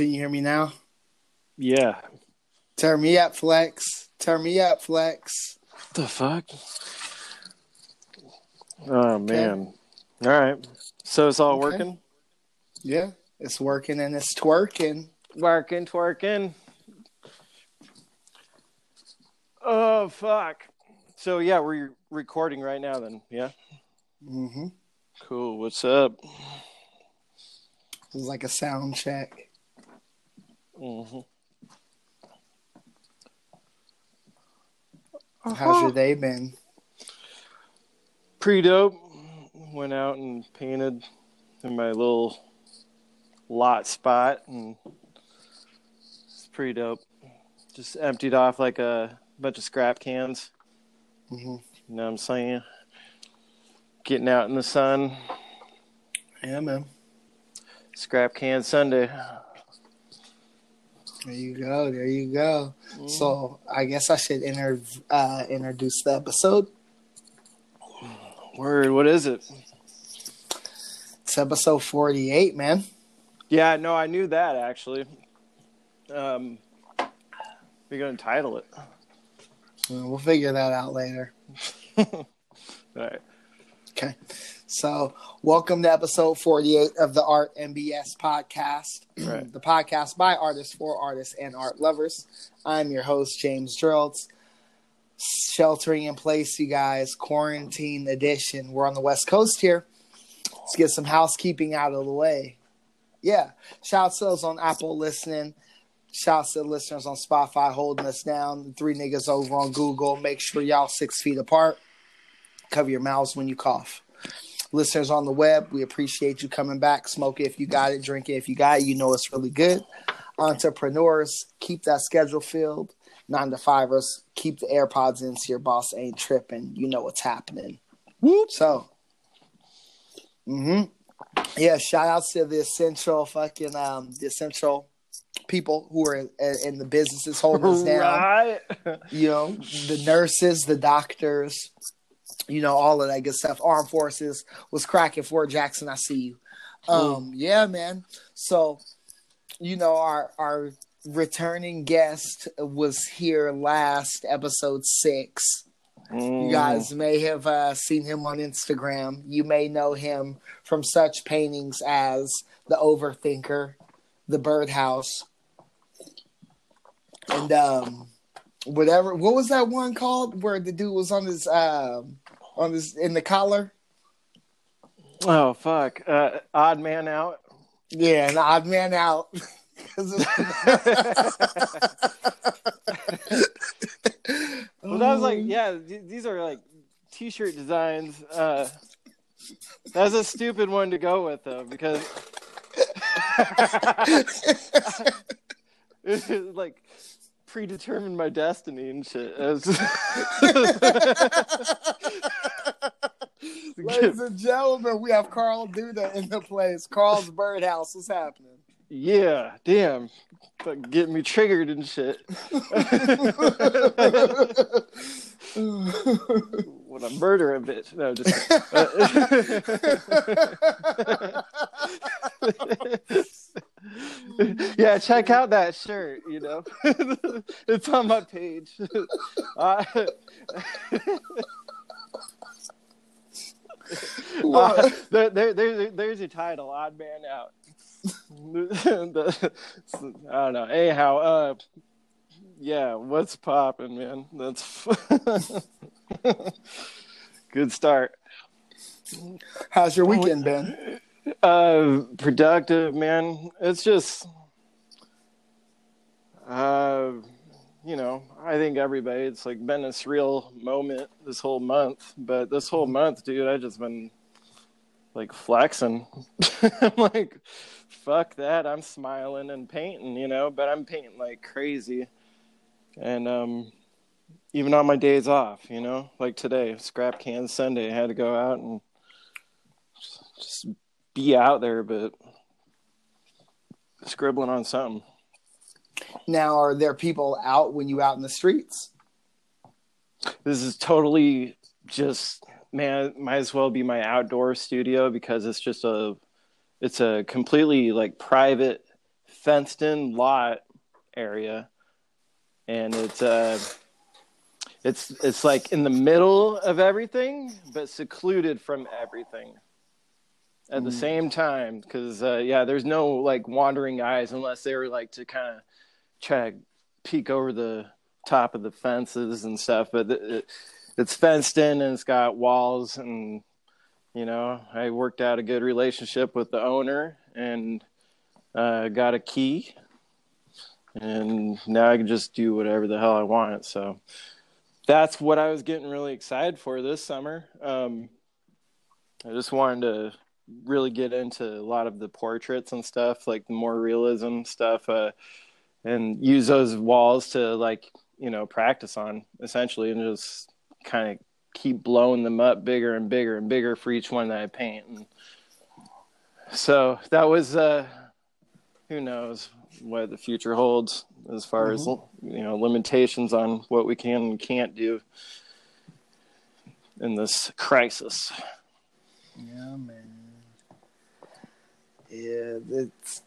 Can you hear me now? Yeah. Turn me up, Flex. Turn me up, Flex. What the fuck? Oh man. All right. So it's all Okay. working? Yeah, it's working and it's twerking. Working, twerking. Oh fuck. So yeah, we're recording right now then. Yeah. Mm-hmm. Cool. What's up? It was like a sound check. Hmm How's your day been? Pretty dope. Went out and painted in my little lot spot and it's pretty dope. Just emptied off like a bunch of scrap cans. hmm You know what I'm saying? Getting out in the sun. Yeah, man. Scrap can Sunday. There you go. There you go. So I guess I should inter- uh, introduce the episode. Word, what is it? It's episode forty-eight, man. Yeah, no, I knew that actually. Um, we're gonna title it. We'll figure that out later. All right. Okay. So, welcome to episode 48 of the Art and BS podcast, Right. the podcast by artists for artists and art lovers. I'm your host, James Drills. Sheltering in place, you guys, quarantine edition. We're on the West Coast here. Let's get some housekeeping out of the way. Yeah. Shout to those on Apple listening. Shouts to the listeners on Spotify holding us down. The three niggas over on Google. Make sure y'all six feet apart. Cover your mouths when you cough. Listeners on the web, we appreciate you coming back. Smoke it if you got it. Drink it if you got it. You know it's really good. Entrepreneurs, keep that schedule filled. Nine to fivers, keep the AirPods in so your boss ain't tripping. You know what's happening. Whoop. So, hmm yeah, shout outs to the essential fucking um the essential people who are in, in the businesses holding us down Right. you know, the nurses, the doctors, you know, all of that good stuff. Armed forces was cracking Fort Jackson. I see you. Um, yeah, man. So, you know, our our returning guest was here last episode six. Mm. You guys may have uh, seen him on Instagram. You may know him from such paintings as The Overthinker, The Birdhouse, and um, whatever. What was that one called where the dude was on his um, on his in the collar? Oh fuck. Uh, odd man out. Yeah, an odd man out. Well, that was like, Oh. yeah, th- these are like t-shirt designs. Uh, that's a stupid one to go with though, because like predetermined my destiny and shit. It Ladies and gentlemen, we have Carl Duda in the place. Carl's Birdhouse. is happening? yeah, damn, fucking getting me triggered and shit. What a murder a bitch. No, just yeah, check out that shirt. You know, it's on my page. Uh, uh, there, there, there, there's a title. Odd man out. The- I don't know. Anyhow, uh, yeah, what's popping, man? That's good start. How's your weekend been? Uh, productive, man. It's just, uh, you know, I think everybody. It's like been a surreal moment this whole month, but this whole month, dude, I just been like flexing. I'm like, fuck that. I'm smiling and painting, you know, but I'm painting like crazy, and um. Even on my days off, you know, like today, scrap can Sunday, I had to go out and just be out there, but scribbling on something. Now, are there people out when you out in the streets? This is totally just man. Might as well be my outdoor studio because it's just a, it's a completely like private fenced in lot area, and it's uh, it's it's like in the middle of everything, but secluded from everything at the Mm. same time. Because uh, yeah, there's no like wandering eyes unless they were like to kind of try to peek over the top of the fences and stuff. But it, it, it's fenced in and it's got walls and you know I worked out a good relationship with the owner and uh, got a key and now I can just do whatever the hell I want. So that's what I was getting really excited for this summer. Um, I just wanted to really get into a lot of the portraits and stuff, like the more realism stuff, uh, and use those walls to like you know practice on essentially, and just kind of keep blowing them up bigger and bigger and bigger for each one that I paint. And so that was uh, who knows what the future holds as far as you know limitations on what we can and can't do in this crisis. Yeah, man. Yeah, it's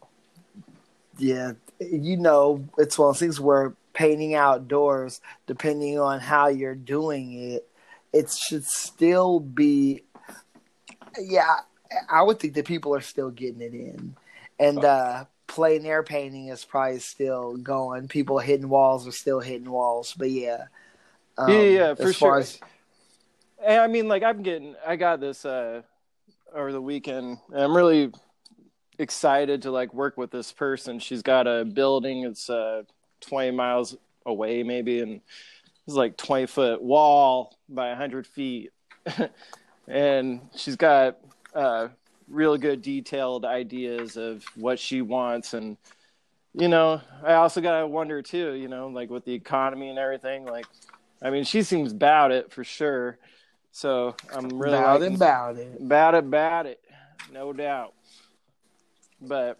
yeah. You know, it's one of those things where painting outdoors, depending on how you're doing it, it should still be. Yeah, I would think that people are still getting it in, and uh plein air painting is probably still going. People hitting walls are still hitting walls, but yeah. Um, Yeah, yeah, for as far sure. as- And I mean, like I'm getting, I got this uh, over the weekend. And I'm really excited to like work with this person. She's got a building. It's uh, 20 miles away, maybe, and it's like 20 foot wall by 100 feet, and she's got uh, real good detailed ideas of what she wants and. You know, I also gotta wonder too. You know, like with the economy and everything. Like, I mean, she seems about it for sure. So I'm really about it, about it. about it, about it, no doubt. But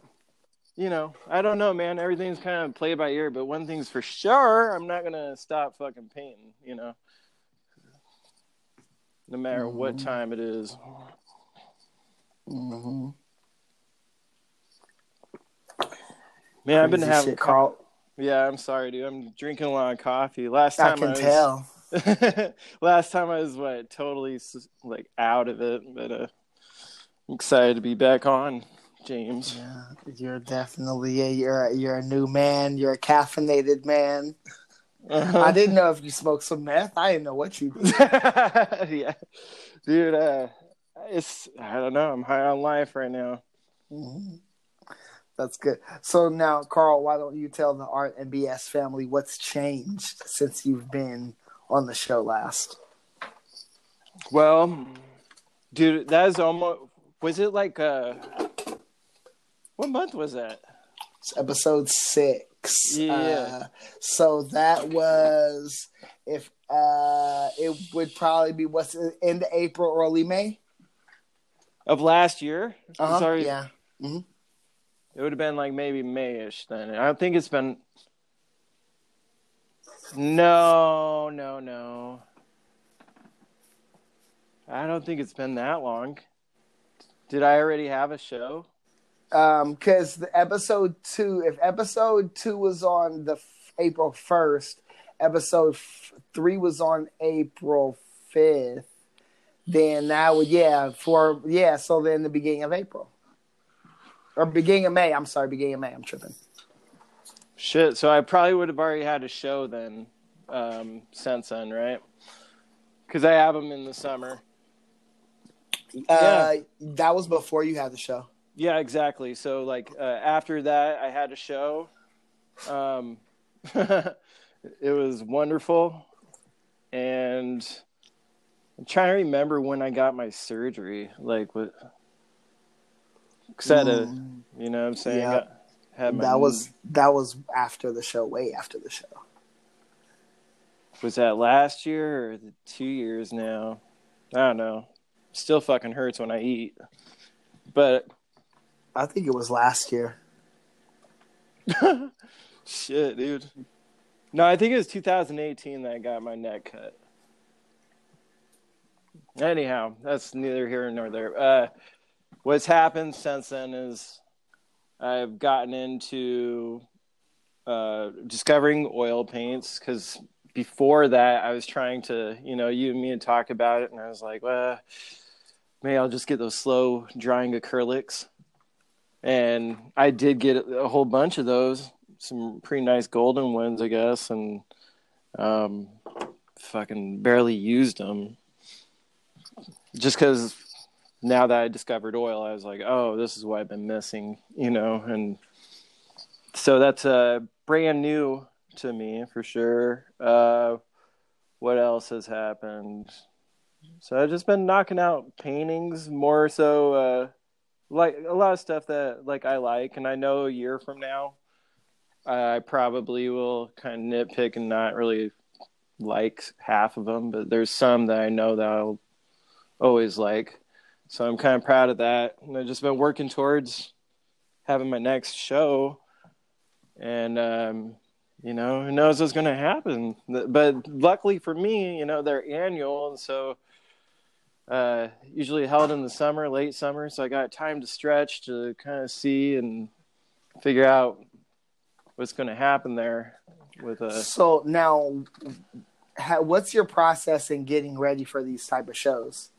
you know, I don't know, man. Everything's kind of play by ear. But one thing's for sure, I'm not gonna stop fucking painting. You know, no matter what Mhm. time it is. hmm Man, I've been having. Carl. yeah, I'm sorry, dude. I'm drinking a lot of coffee. Last time I can was, tell. Last time I was what totally like out of it, but uh, I'm excited to be back on, James. Yeah, you're definitely yeah, you're a, you're a new man. You're a caffeinated man. I didn't know if you smoked some meth. I didn't know what you did. yeah, dude. Uh, it's I don't know. I'm high on life right now. Mhm. That's good. So now, Carl, why don't you tell the Art and BS family what's changed since you've been on the show last? Well, dude, that is almost. Was it like uh? What month was that? It's episode six. Yeah. Uh, so that was if uh, it would probably be what's it, end April, early May. Of last year? Uh-huh, Sorry, Yeah. It would have been like maybe Mayish then. I don't think it's been. No, no, no. I don't think it's been that long. Did I already have a show? Um, because the episode two, if episode two was on the f- April first, episode f- three was on April fifth, then that would yeah for yeah. So then the beginning of April or beginning of May. I'm sorry, beginning of May. I'm tripping. Shit, so I probably would have already had a show then, um, since then, right? Because I have them in the summer. Uh, that was before you had the show. Yeah, exactly. So like uh, after that, I had a show. Um, it was wonderful, and I'm trying to remember when I got my surgery. Like what? Cause I had a, Mm, you know, what I'm saying Yeah. Got- had my that was that was after the show, way after the show. was that last year or the two years now? I don't know. Still fucking hurts when I eat, but I think it was last year. Shit, dude. No, I think it was 2018 that I got my neck cut. Anyhow, that's neither here nor there. Uh, what's happened since then is I've gotten into uh, discovering oil paints because before that, I was trying to, you know, you and me had talked about it, and I was like, well, maybe I'll just get those slow drying acrylics. And I did get a whole bunch of those, some pretty nice golden ones, I guess, and um, fucking barely used them. Just because now that I discovered oil, I was like, oh, this is what I've been missing, you know, and so that's uh, brand new to me for sure. Uh, what else has happened? So I've just been knocking out paintings more so, uh, like a lot of stuff that like I like, and I know a year from now, I probably will kind of nitpick and not really like half of them, but there's some that I know that I'll always like. So I'm kind of proud of that, and I've just been working towards having my next show, and um, you know, who knows what's going to happen? But luckily for me, you know, they're annual, and so uh, usually held in the summer, late summer. So I got time to stretch to kind of see and figure out what's going to happen there. With a so now, what's your process in getting ready for these type of shows?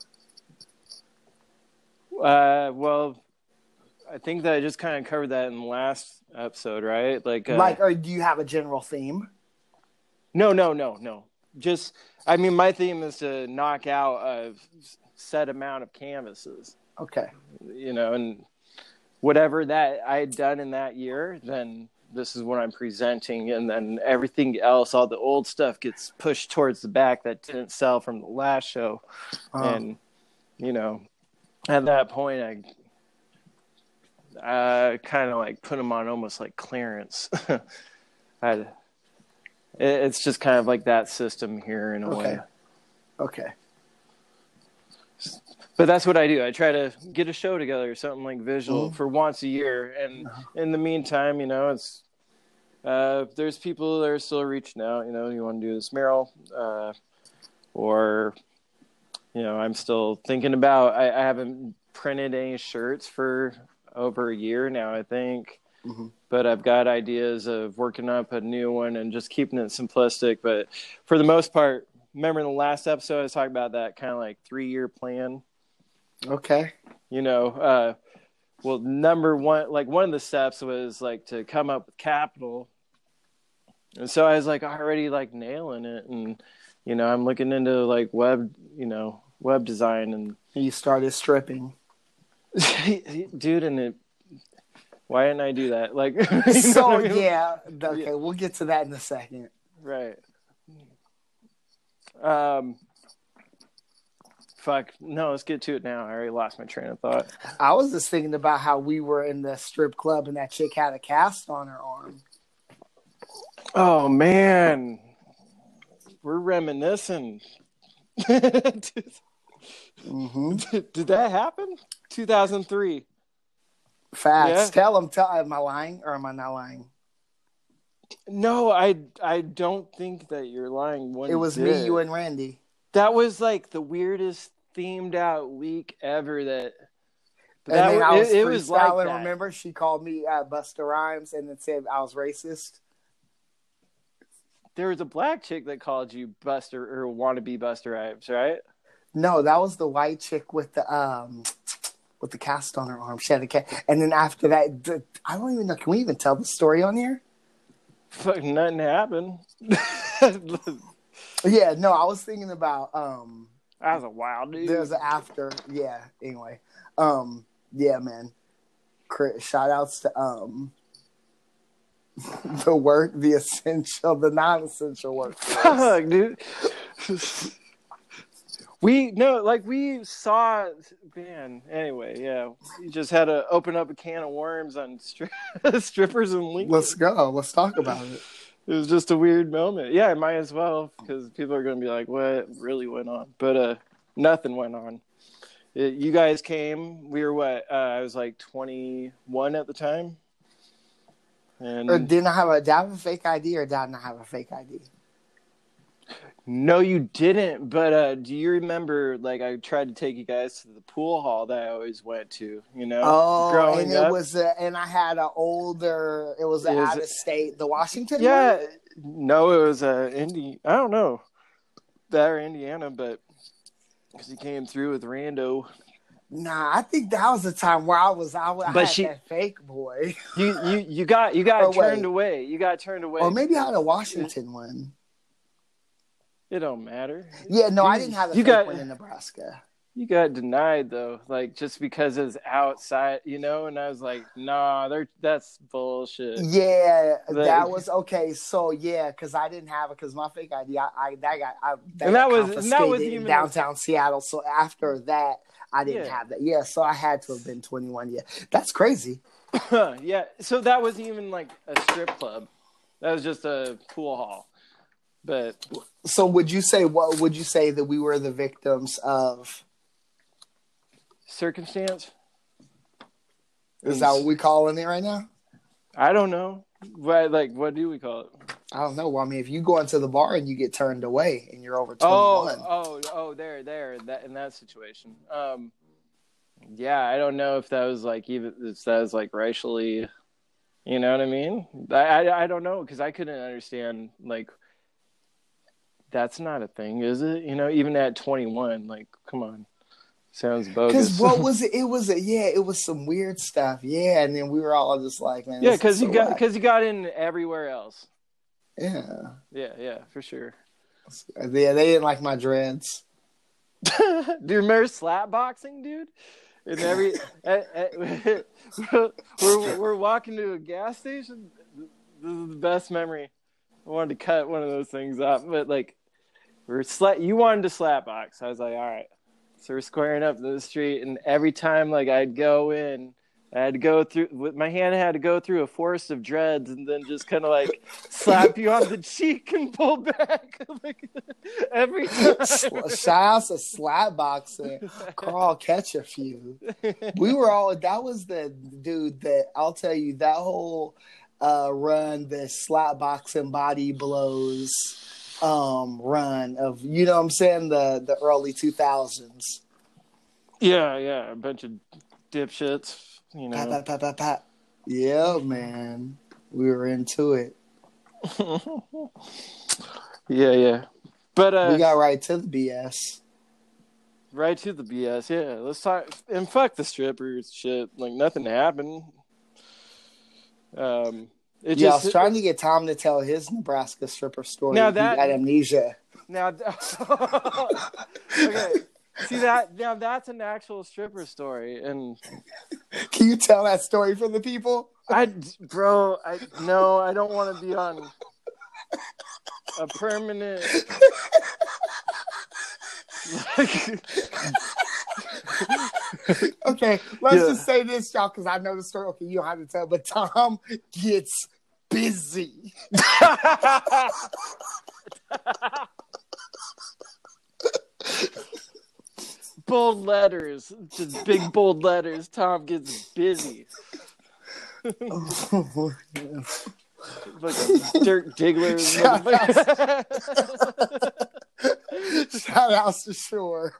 Uh, well, I think that I just kind of covered that in the last episode, right? Like, uh, like, or do you have a general theme? No, no, no, no. Just, I mean, my theme is to knock out a set amount of canvases. Okay. You know, and whatever that I had done in that year, then this is what I'm presenting, and then everything else, all the old stuff, gets pushed towards the back that didn't sell from the last show, uh-huh. and you know, at that point, I uh, kind of like put them on almost like clearance. I, it's just kind of like that system here in a okay. way. Okay. But that's what I do. I try to get a show together, something like visual, mm-hmm. for once a year. And uh-huh. in the meantime, you know, it's uh, there's people that are still reaching out. You know, you want to do this mural, uh, or you know, I'm still thinking about. I, I haven't printed any shirts for over a year now, I think. Mm-hmm. But I've got ideas of working up a new one and just keeping it simplistic. But for the most part, remember in the last episode, I was talking about that kind of like three year plan. Okay. You know, uh, well, number one, like one of the steps was like to come up with capital. And so I was like already like nailing it. And, you know, I'm looking into like web, you know, web design and you started stripping. dude, and it. Why didn't I do that? Like, so I mean? yeah, okay, yeah. we'll get to that in a second. Right. Um. Fuck. No, let's get to it now. I already lost my train of thought. I was just thinking about how we were in the strip club and that chick had a cast on her arm. Oh man, we're reminiscing. mm-hmm. did, did that happen? 2003. Facts. Yeah. Tell them. Tell. Am I lying or am I not lying? No, I I don't think that you're lying. it was did. me, you, and Randy. That was like the weirdest themed out week ever. That. And that, then I was it, it was like that. Remember, she called me uh, Busta Rhymes and then said I was racist. There was a black chick that called you Buster or wannabe Busta Rhymes, right? No, that was the white chick with the um with the cast on her arm. She had a cast, and then after that, the, I don't even know. Can we even tell the story on here? Fuck, nothing happened. yeah, no, I was thinking about. um That was a wild dude. There's an after, yeah. Anyway, um, yeah, man. Shout outs to um the work, the essential, the non-essential work. Fuck, dude. We no, like we saw, man. Anyway, yeah, we just had to open up a can of worms on stri- strippers and Lincoln. Let's go. Let's talk about it. It was just a weird moment. Yeah, I might as well because people are going to be like, "What really went on?" But uh, nothing went on. It, you guys came. We were what? Uh, I was like twenty one at the time. And or didn't I have a did I have a fake ID or did I not have a fake ID? No, you didn't. But uh, do you remember? Like, I tried to take you guys to the pool hall that I always went to. You know, Oh, growing and it up. was, a, and I had an older. It was an It was- out of state, the Washington. yeah. one? No, it was a Indy. I don't know that or Indiana, but because he came through with Rando. Nah, I think that was the time where I was. I, I But she- that fake boy, You you you got you got wait. turned away. You got turned away. or maybe I had a Washington one. It don't matter. Yeah, no, I didn't have a you fake got- one in Nebraska. You got denied though, like just because it's outside, you know. And I was like, nah, they're that's bullshit. Yeah, Like- that was okay. So yeah, because I didn't have it because my fake ID, I, I that got I, that, And that was- and that was in even- downtown Seattle. So after that, I didn't Yeah. have that. Yeah, so I had to have been twenty one. Yeah, that's crazy. yeah. So that wasn't even like a strip club. That was just a pool hall. But So would you say what would you say that we were the victims of? circumstance, Is that what we calling it right now? I don't know. But like what do we call it? I don't know. Well, I mean, if you go into the bar and you get turned away and you're over Oh, oh, oh, there, there, that in that situation. Um, yeah, I don't know if that was like even if that was like racially, you know what I mean? I I, I don't know because I couldn't understand like that's not a thing, is it? You know, even at twenty one, like, come on, sounds bogus. because what was it? It was a yeah, it was some weird stuff. Yeah, and then we were all just like, man, yeah, because you got because you got in everywhere else. yeah, Yeah, yeah, for sure. yeah, they didn't like my dreads. Do you remember slap boxing, dude? In every, eh, eh, at, at, we're we're walking to a gas station. This is the best memory. I wanted to cut one of those things off, but like, we're sla- You wanted to slap box. I was like, all right. So we're squaring up the street, and every time like I'd go in, I had to go through. With my hand had to go through a forest of dreads, and then just kind of like slap you on the cheek and pull back like every time. Shout out to slap boxing. Carl, catch a few. We were all that was the dude that I'll tell you that whole uh run, the slap boxing body blows um run of you know what I'm saying, the the early two thousands. Yeah, yeah, a bunch of dipshits, you know. Yeah, man. We were into it. yeah, yeah. But uh We got right to the BS. right to the BS. Yeah, let's talk and fuck the strippers shit. Like nothing happened. Um it yeah, I was trying to get Tom to tell his Nebraska stripper story. Now He that- got amnesia. now Okay. See that now that's an actual stripper story and Can you tell that story for the people? I bro, I no, I don't want to be on a permanent Okay, let's Yeah. just say this, y'all, because I know the story. Okay, you don't have to tell, but Tom gets busy. bold letters, just big bold letters. Tom gets busy, oh like a Dirk Diggler. Shout motherfucker. Shout out to Shore.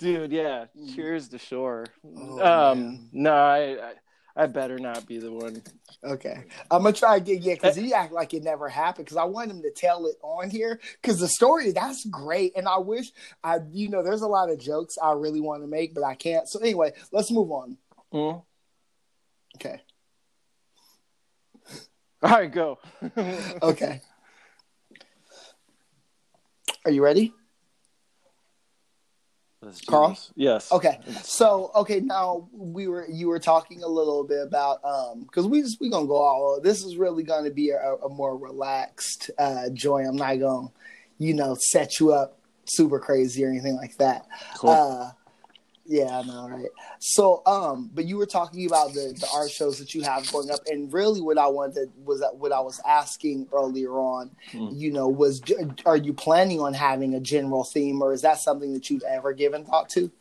Dude, yeah. Cheers to shore. Oh, um, man. no, I, I, I better not be the one. Okay, I'm gonna try to get yeah, because he act like it never happened. Because I want him to tell it on here. Because the story that's great, and I wish I, you know, there's a lot of jokes I really want to make, but I can't. So anyway, let's move on. Hmm? Okay, All right, go. okay. Are you ready? Let's Carl? Yes. Okay, so okay, now we were you were talking a little bit about um because we just we gonna go all. This is really gonna be a, a more relaxed uh joy. I'm not gonna you know set you up super crazy or anything like that. Cool. Uh, yeah, I know, right? So, um, but you were talking about the the art shows that you have going up, and really, what I wanted was that what I was asking earlier on, Hmm. you know, was are you planning on having a general theme, or is that something that you've ever given thought to?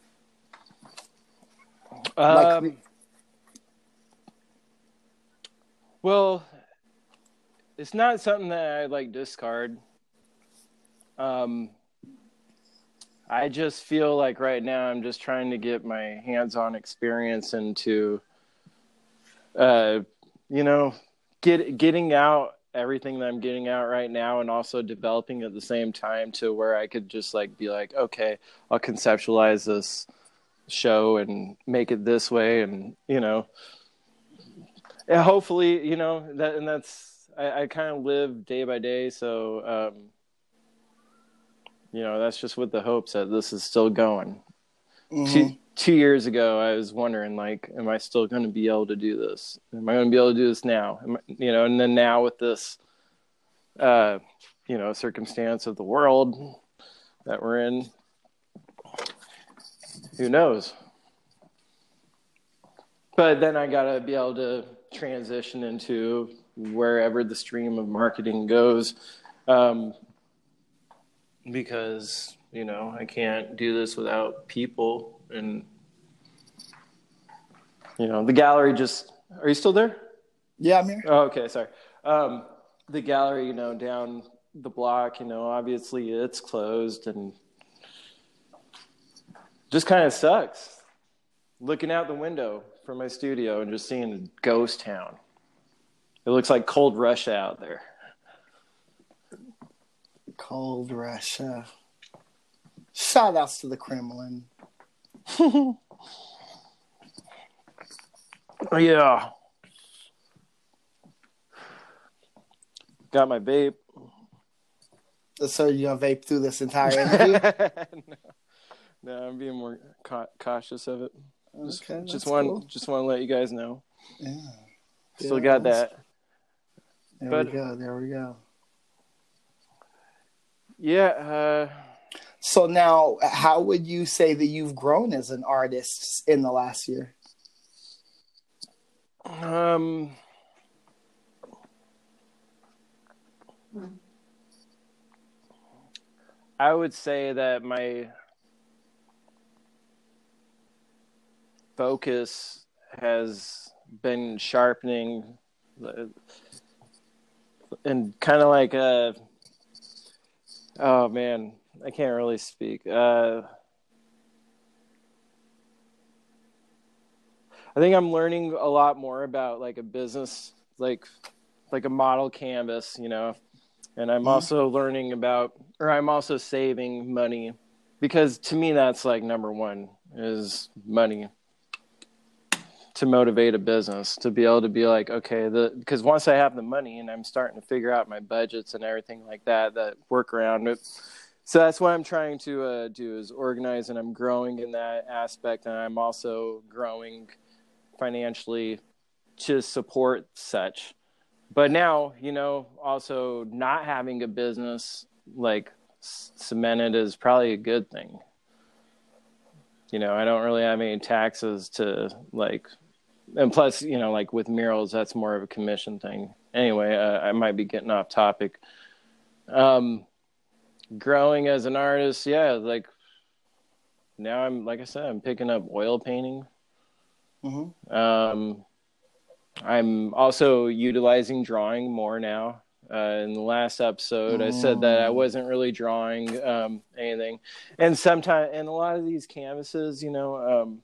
Um, like- well, it's not something that I like discard. Um, I just feel like right now I'm just trying to get my hands-on experience into, uh, you know, get getting out everything that I'm getting out right now, and also developing at the same time to where I could just like be like, okay, I'll conceptualize this show and make it this way, and you know, and hopefully, you know that, and that's I, I kind of live day by day, so. Um, you know that's just with the hopes that this is still going. Mhm. two, two years ago i was wondering like am i still going to be able to do this? Am i going to be able to do this now? I, you know and then now with this uh you know circumstance of the world that we're in who knows? But then i got to be able to transition into wherever the stream of marketing goes. Um, because you know I can't do this without people and you know the gallery just are you still there? Yeah, I'm here. oh okay sorry. Um the gallery you know down the block you know obviously it's closed and just kind of sucks. Looking out the window from my studio and just seeing a ghost town. It looks like cold Russia out there Cold Russia. Shout outs to the Kremlin. Yeah. Got my vape. So you're gonna vape through this entire interview? no. no, I'm being more ca- cautious of it. Just, Okay, just want, cool. just want to let you guys know. Yeah. Still Yeah, got that. There But- we go. There we go. Yeah. So now, how would you say that you've grown as an artist in the last year? Uh, um. I would say that my focus has been sharpening uh, and kind of like uh oh man. I can't really speak. Uh i think i'm learning a lot more about like a business like like a model canvas you know? And i'm Mhm. also learning about or i'm also saving money because to me that's like number one is money to motivate a business to be able to be like okay the because once i have the money and i'm starting to figure out my budgets and everything like that that work around it. So that's what i'm trying to uh, do is organize and i'm growing in that aspect and i'm also growing financially to support such. But now you know also not having a business like cemented is probably a good thing. You know i don't really have any taxes to like and plus you know like with murals that's more of a commission thing anyway uh, i might be getting off topic um growing as an artist yeah like now i'm like i said i'm picking up oil painting Mm-hmm. um, I'm also utilizing drawing more now. Uh, in the last episode, I said that I Mm. wasn't really drawing um, anything, and sometimes, and a lot of these canvases, you know, um,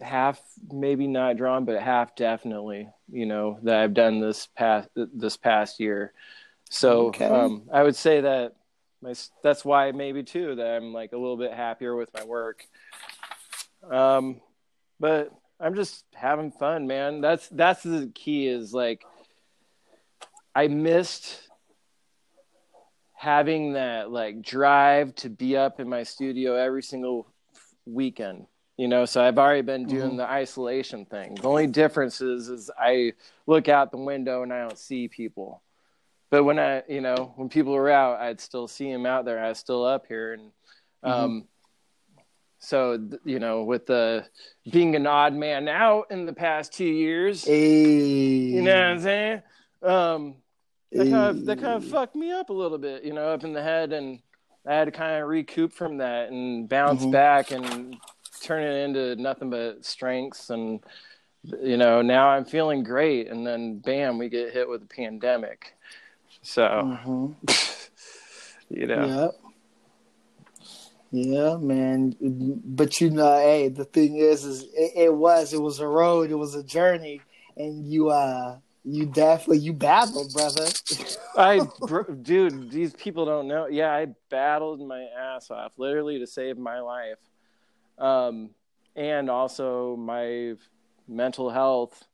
half maybe not drawn, but half definitely, you know, that I've done this past this past year. So Okay. um, I would say that my that's why maybe too that I'm like a little bit happier with my work. Um, but I'm just having fun, man. That's that's the key. Is like I missed having that like drive to be up in my studio every single weekend. You know, so I've already been doing Mhm. the isolation thing. The only difference is, is I look out the window and I don't see people. But when I, you know, when people were out, I'd still see them out there. I was still up here, and um, so you know, with the being an odd man out in the past two years, Hey. you know what I'm saying? Um, that kind of that kind of fucked me up a little bit, you know, up in the head, and I had to kind of recoup from that and bounce Mhm. back and turn it into nothing but strengths and you know now i'm feeling great and then bam we get hit with a pandemic so Mhm. You know. Yeah. Yeah, man. But you know, hey, the thing is, is it, it was, it was a road, it was a journey, and you, uh, you definitely you battled, brother. I, br- dude, these people don't know. Yeah, I battled my ass off, literally, to save my life, um, and also my mental health.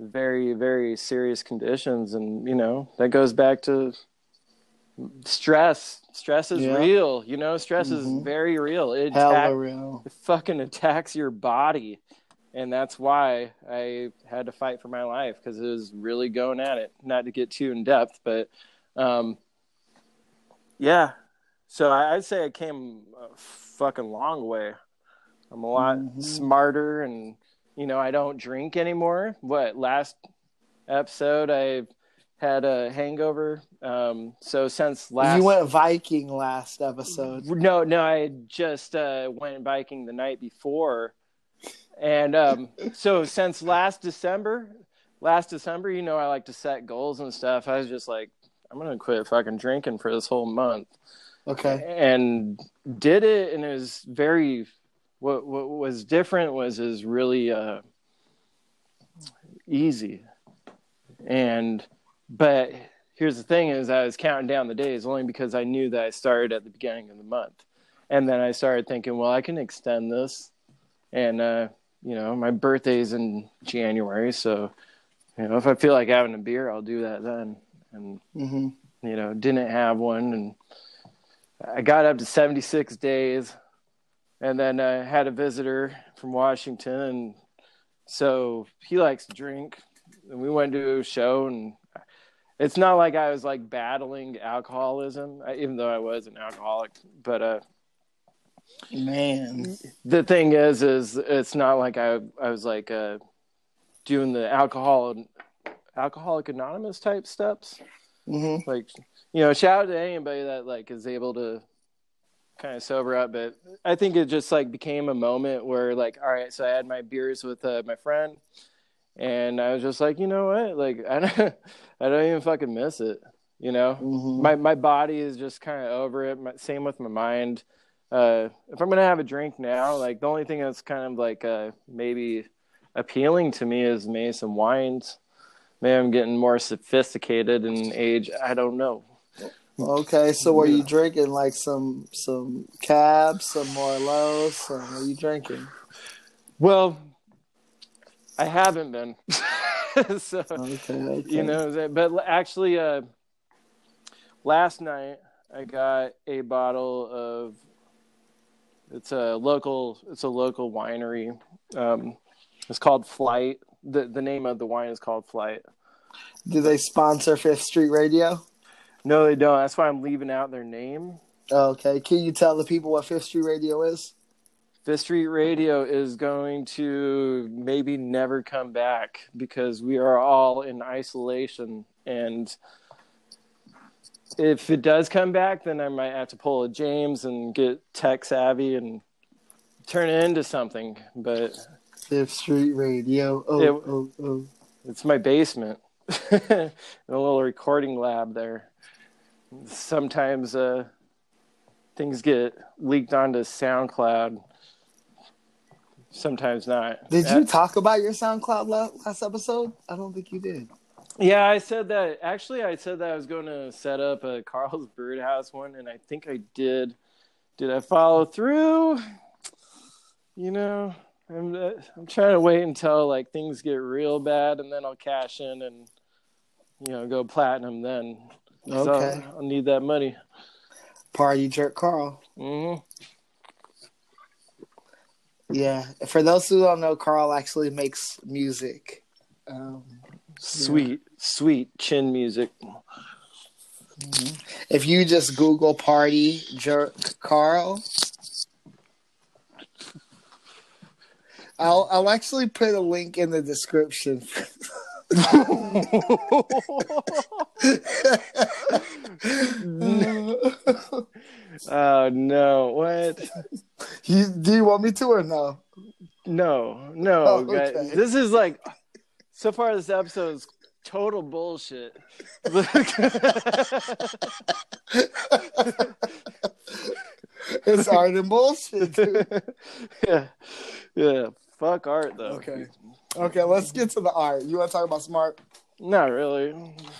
Very, very serious conditions, and you know that goes back to stress. Stress is Yeah. real. You know, stress Mhm. is very real. It attack- real. it fucking attacks your body and that's why i had to fight for my life because it was really going at it not to get too in depth but um yeah so I, i'd say i came a fucking long way i'm a lot Mhm. smarter and you know i don't drink anymore what last episode i had a hangover um so since last You went Viking last episode. no, no, I just uh, went biking the night before, and um, so since last December, last December, you know, I like to set goals and stuff. I was just like, I'm gonna quit fucking drinking for this whole month, Okay. and did it, and it was very. What what was different was is really uh, easy, and but here's the thing is I was counting down the days only because I knew that I started at the beginning of the month. And then I started thinking, well, I can extend this. And, uh, you know, my birthday's in January. So, you know, if I feel like having a beer, I'll do that then. And, hmm you know, didn't have one. And I got up to 76 days. And then I had a visitor from Washington. And so he likes to drink. And we went to a show and it's not like I was like battling alcoholism, even though I was an alcoholic. But uh, Man. the thing is, is it's not like I I was like uh, doing the alcohol alcoholic anonymous type steps. hmm Like you know, shout out to anybody that like is able to kind of sober up. But I think it just like became a moment where like, all right, so I had my beers with uh, my friend. And I was just like, you know what? Like, I don't, I don't even fucking miss it. You know, hmm my my body is just kind of over it. My, same with my mind. Uh, if I'm gonna have a drink now, like the only thing that's kind of like uh, maybe appealing to me is maybe some wines. Maybe I'm getting more sophisticated in age. I don't know. Okay, so were you drinking like some some cabs, some merlots? Some what are you drinking? Well, I haven't been. so Okay, okay. you know, but actually, uh, last night I got a bottle of. It's a local. It's a local winery. Um, it's called Flight. the The name of the wine is called Flight. Do they sponsor Fifth Street Radio? No, they don't. That's why I'm leaving out their name. Okay, can you tell the people what Fifth Street Radio is? Fifth Street Radio is going to maybe never come back because we are all in isolation. And if it does come back, then I might have to pull a James and get tech savvy and turn it into something. But Fifth Street Radio. Oh, It- oh, oh. it's my basement, in a little recording lab there. Sometimes uh, things get leaked onto SoundCloud. Sometimes not. Did That- you talk about your SoundCloud last episode? I don't think you did. Yeah, I said that. Actually, I said that I was going to set up a Carl's Birdhouse one, and I think I did. Did I follow through? You know, I'm uh, I'm trying to wait until like things get real bad, and then I'll cash in and you know go platinum. Then, So Okay. I'll need that money. Party jerk Carl. hmm Yeah. For those who don't know, Carl actually makes music. Um, Sweet, sweet chin music. if you just Google Party Jerk Carl, I'll I'll actually put a link in the description. Oh no! What? you, do you want me to or no? No, no, Oh, guys. okay. This is like so far. This episode is total bullshit. it's art and bullshit. Dude. yeah, yeah. Fuck art though. Okay. Okay, let's get to the art. You want to talk about smart? Not really,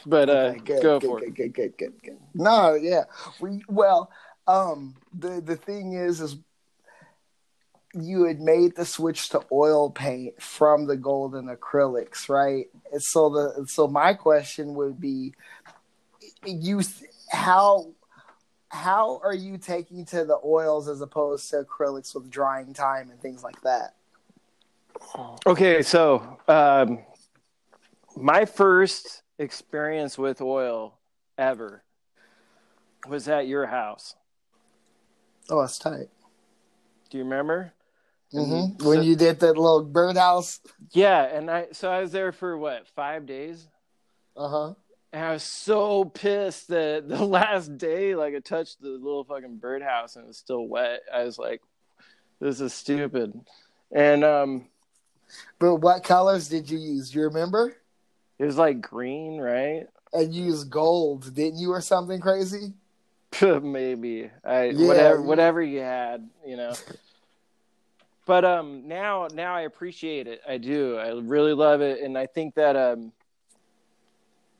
but uh, Okay, good, go good, for good, it. Good, good, good, good. No, yeah. We well, um, the the thing is, is you had made the switch to oil paint from the golden acrylics, right? And so the so my question would be, you how how are you taking to the oils as opposed to acrylics with drying time and things like that? Okay, so um, my first experience with oil ever was at your house. Oh, that's tight. Do you remember? hmm So- when you did that little birdhouse. Yeah, and I so I was there for what five days, Uh huh. and I was so pissed that the last day, like I touched the little fucking birdhouse and it was still wet. I was like, "This is stupid," and um, But what colors did you use? Do you remember? it was like green, right? And you used gold, didn't you, or something crazy? maybe I Yeah, whatever you- whatever you had, you know. But um now now I appreciate it. I do. I really love it and I think that um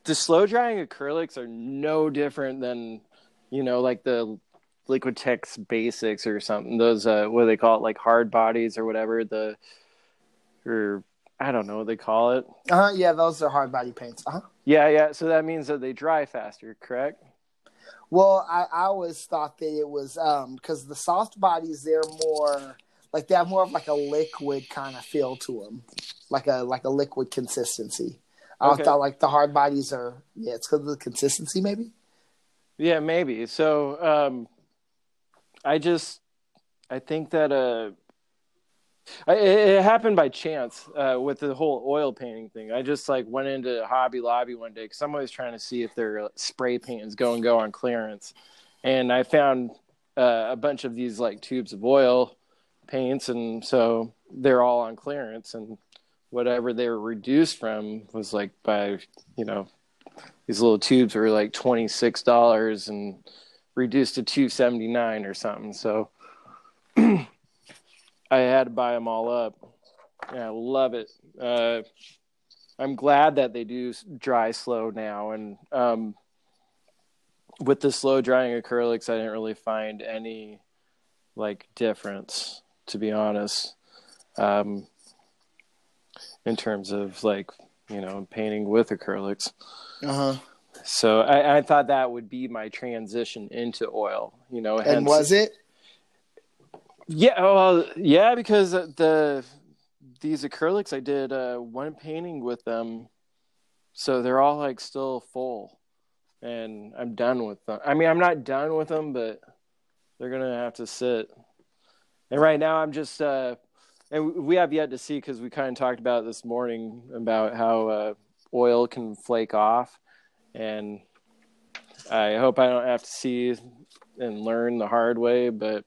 the slow drying acrylics are no different than you know like the Liquitex basics or something. Those uh what do they call it like hard bodies or whatever the or I don't know what they call it. Uh huh. Yeah, those are hard body paints. Uh huh. Yeah, yeah. So that means that they dry faster, correct? Well, I, I always thought that it was um because the soft bodies they're more like they have more of like a liquid kind of feel to them, like a like a liquid consistency. I Okay. thought like the hard bodies are yeah, it's because of the consistency maybe. Yeah, maybe. So um I just I think that uh It, happened by chance uh, with the whole oil painting thing. I just like went into Hobby Lobby one day because I'm always trying to see if their spray paint is go and go on clearance, and I found uh, a bunch of these like tubes of oil paints, and so they're all on clearance, and whatever they were reduced from was like by you know these little tubes were like twenty six dollars and reduced to two seventy nine or something. So I had to buy them all up. Yeah, I love it. Uh, I'm glad that they do dry slow now, and um, with the slow drying acrylics, I didn't really find any like difference, to be honest. Um, in terms of like you know painting with acrylics. Uh huh. So I, I thought that would be my transition into oil. You know, And was it? Yeah, well, yeah, because the these acrylics I did uh, one painting with them, so they're all like still full, and I'm done with them. I mean, I'm not done with them, but they're gonna have to sit. And right now, I'm just, uh, and we have yet to see because we kind of talked about this morning about how uh, oil can flake off, and I hope I don't have to see and learn the hard way, but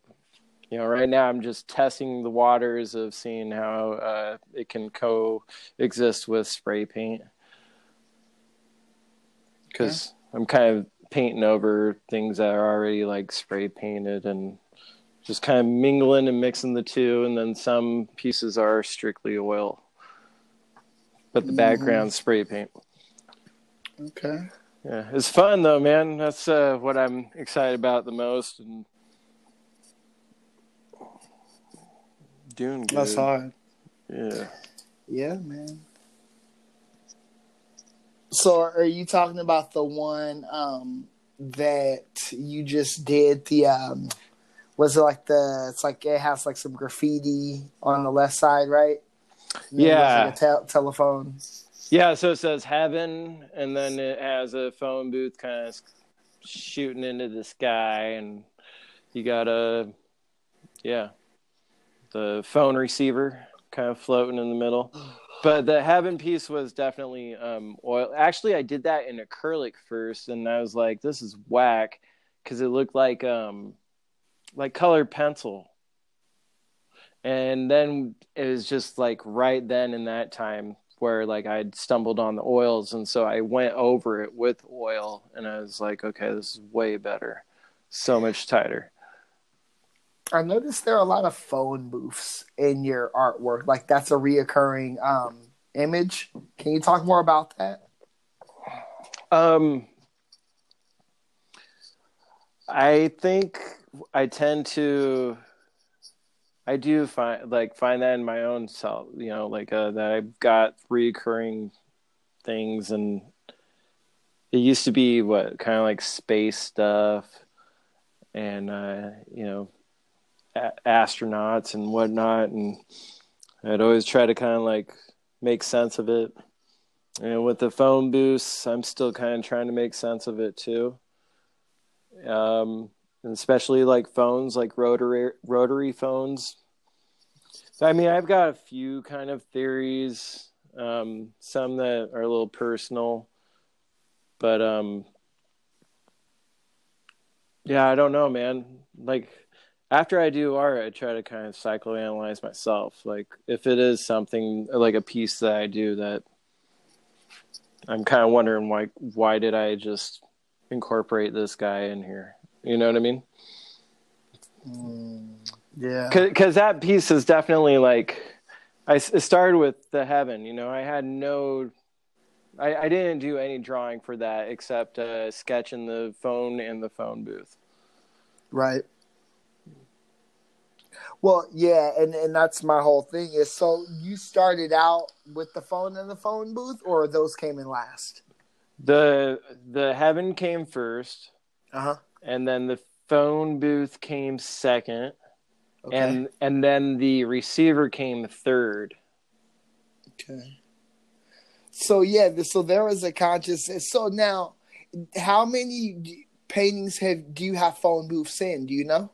you know right now i'm just testing the waters of seeing how uh, it can coexist with spray paint. Because i'm kind of painting over things that are already like spray painted and just kind of mingling and mixing the two and then some pieces are strictly oil. But the background spray paint. Okay. yeah it's fun though man. That's uh, what i'm excited about the most and doing good That's hard. yeah Yeah, man. So are you talking about the one um that you just did the um was it like the it's like it has like some graffiti on the left side, right? And Yeah. like a tel- telephone. Yeah, so it says heaven, and then it has a phone booth kind of shooting into the sky, and you got a, yeah, the phone receiver kind of floating in the middle. But the heaven piece was definitely um, oil. Actually, I did that in acrylic first, and I was like, this is whack because it looked like um, like colored pencil. And then it was just like right then in that time where like I'd stumbled on the oils, and so I went over it with oil, and I was like, okay, this is way better, so much tighter. I noticed there are a lot of phone booths in your artwork. Like that's a reoccurring um, image. Can you talk more about that? Um, I think I tend to I do find like find that in my own self, you know, like uh, that I've got recurring things, and it used to be what kind of like space stuff, and uh, you know, a- astronauts and whatnot, and I'd always try to kind of like make sense of it. And with the phone boosts, I'm still kind of trying to make sense of it too. Um, and especially like phones, like rotary rotary phones. So, I mean, I've got a few kind of theories, um, some that are a little personal, but um, yeah, I don't know, man. Like after I do art, I try to kind of psychoanalyze myself. Like if it is something like a piece that I do that I'm kind of wondering why why did I just incorporate this guy in here? You know what I mean? Mm, yeah. Because that piece is definitely like, I it started with the heaven. You know, I had no, I, I didn't do any drawing for that except a sketch in the phone and the phone booth. Right. Well, yeah, and, and that's my whole thing is so you started out with the phone and the phone booth, or those came in last? The the heaven came first, Uh huh. and then the phone booth came second, Okay. and and then the receiver came third. okay. So yeah, so there was a consciousness. So now, how many paintings have do you have phone booths in? Do you know?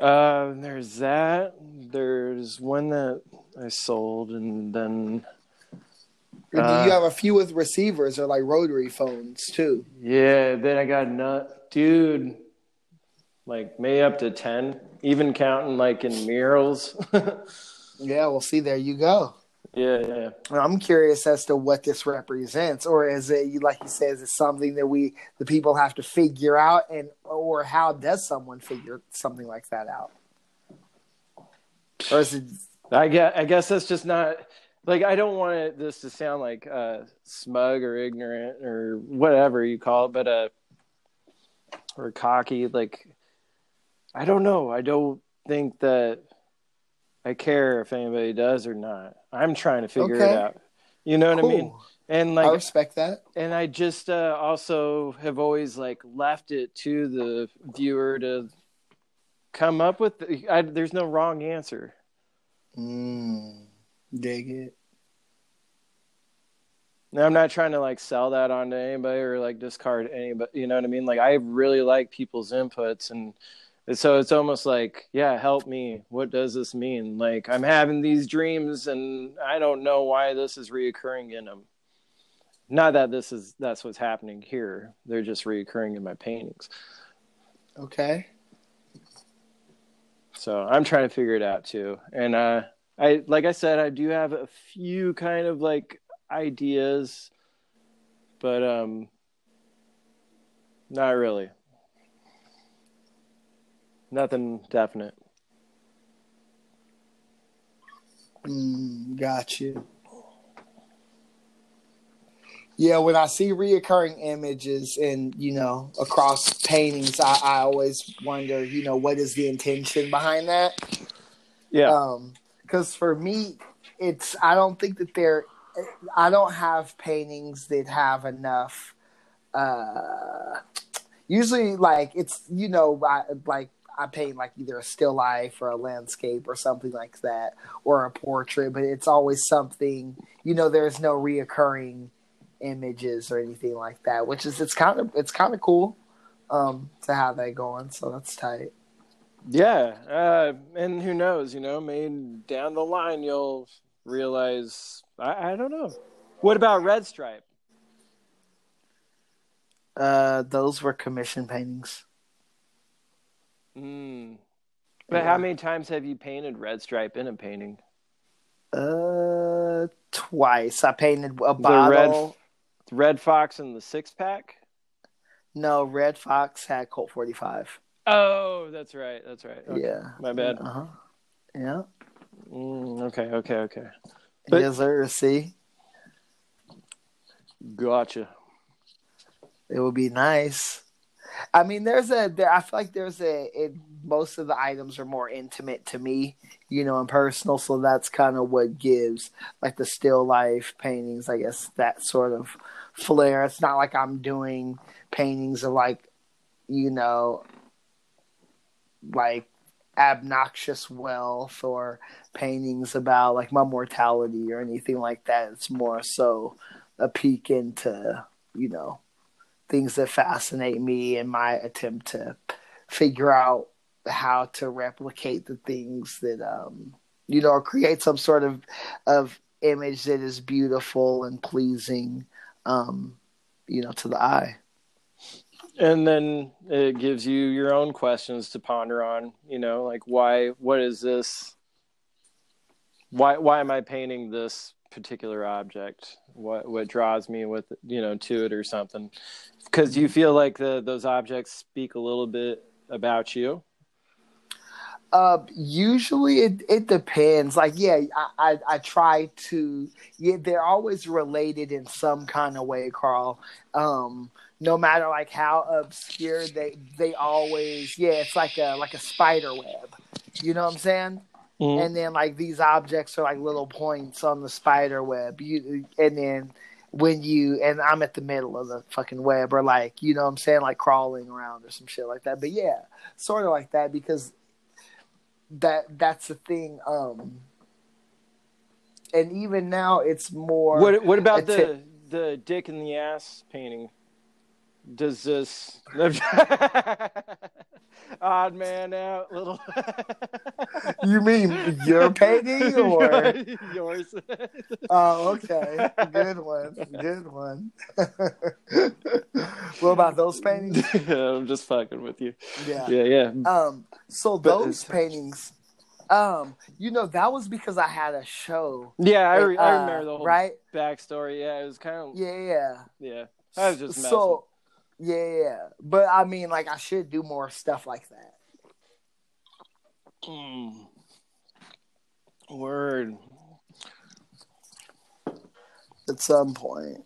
Uh, there's that. There's one that I sold, and then Uh, you have a few with receivers or like rotary phones too? yeah, then I got nut, dude. Like maybe up to ten, even counting like in murals. Yeah, well, see, there you go. Yeah, yeah. I'm curious as to what this represents, or is it like you said, is it something that we the people have to figure out, and or how does someone figure something like that out? Or is it I guess I guess that's just not like I don't want it, this to sound like uh, smug or ignorant or whatever you call it, but uh, or cocky. Like I don't know. I don't think that I care if anybody does or not. I'm trying to figure Okay. it out. You know what I mean? And like I respect that. and I just uh, also have always like left it to the viewer to come up with. The, I, there's no wrong answer. Mm, dig it. Now, I'm not trying to like sell that on to anybody or like discard anybody. You know what I mean? Like I really like people's inputs, and so it's almost like, yeah, help me. What does this mean? Like I'm having these dreams, and I don't know why this is reoccurring in them. Not that this is that's what's happening here. They're just reoccurring in my paintings. Okay. So I'm trying to figure it out too. And uh I like I said, I do have a few kind of like ideas, but um not really. Nothing definite. Mm, got you. Yeah, when I see reoccurring images and you know across paintings, I, I always wonder, you know, what is the intention behind that? Yeah. Um, because for me, it's I don't think that they're I don't have paintings that have enough. Uh, usually, like it's you know I, like I paint like either a still life or a landscape or something like that or a portrait, but it's always something you know. There's no reoccurring images or anything like that, which is it's kind of it's kind of cool um, to have that going. So that's tight. Yeah. Uh and who knows, you know, maybe down the line you'll realize I, I don't know. What about Red Stripe? Uh, those were commission paintings. Mm. But Yeah. how many times have you painted Red Stripe in a painting? Uh, twice. I painted a The red- bottle. Red Fox and the six pack. No, Red Fox had Colt 45. Oh, that's right. That's right. Okay. Yeah. My bad. Uh huh. Yeah. Mm, okay. Okay. Okay. But- yes, sir. See, Gotcha. it would be nice. I mean, there's a there. I feel like there's a. It, most of the items are more intimate to me, you know, and personal. So that's kind of what gives like the still life paintings, I guess, that sort of flair. It's not like I'm doing paintings of like, you know, like obnoxious wealth or paintings about like my mortality or anything like that. It's more so a peek into, you know, things that fascinate me in my attempt to figure out how to replicate the things that um you know create some sort of of image that is beautiful and pleasing um you know to the eye And then it gives you your own questions to ponder on. You know, like why? What is this? Why? Why am I painting this particular object? What? What draws me with you know to it or something? Because you feel like the those objects speak a little bit about you. Uh, usually it, it depends. Like, yeah, I, I, I try to, yeah, they're always related in some kind of way, Carl. Um, no matter like how obscure they, they always, yeah, it's like a, like a spider web. You know what I'm saying? Mhm. And then like these objects are like little points on the spider web. You, and then when you, and I'm at the middle of the fucking web or like, you know what I'm saying? Like crawling around or some shit like that. But yeah, sort of like that because that that's the thing um and even now it's more What? What about the the dick in the ass painting? Does this odd man out little? you mean your painting or yours? oh okay good one good one what about those paintings yeah, I'm just fucking with you. yeah Yeah, yeah. um so But those paintings um you know that was because i had a show Yeah, I, re- I uh, remember the whole right backstory. Yeah, it was kind of yeah. yeah yeah I was just messing. so yeah, yeah, but I mean, like, I should do more stuff like that. Mm. Word. at some point.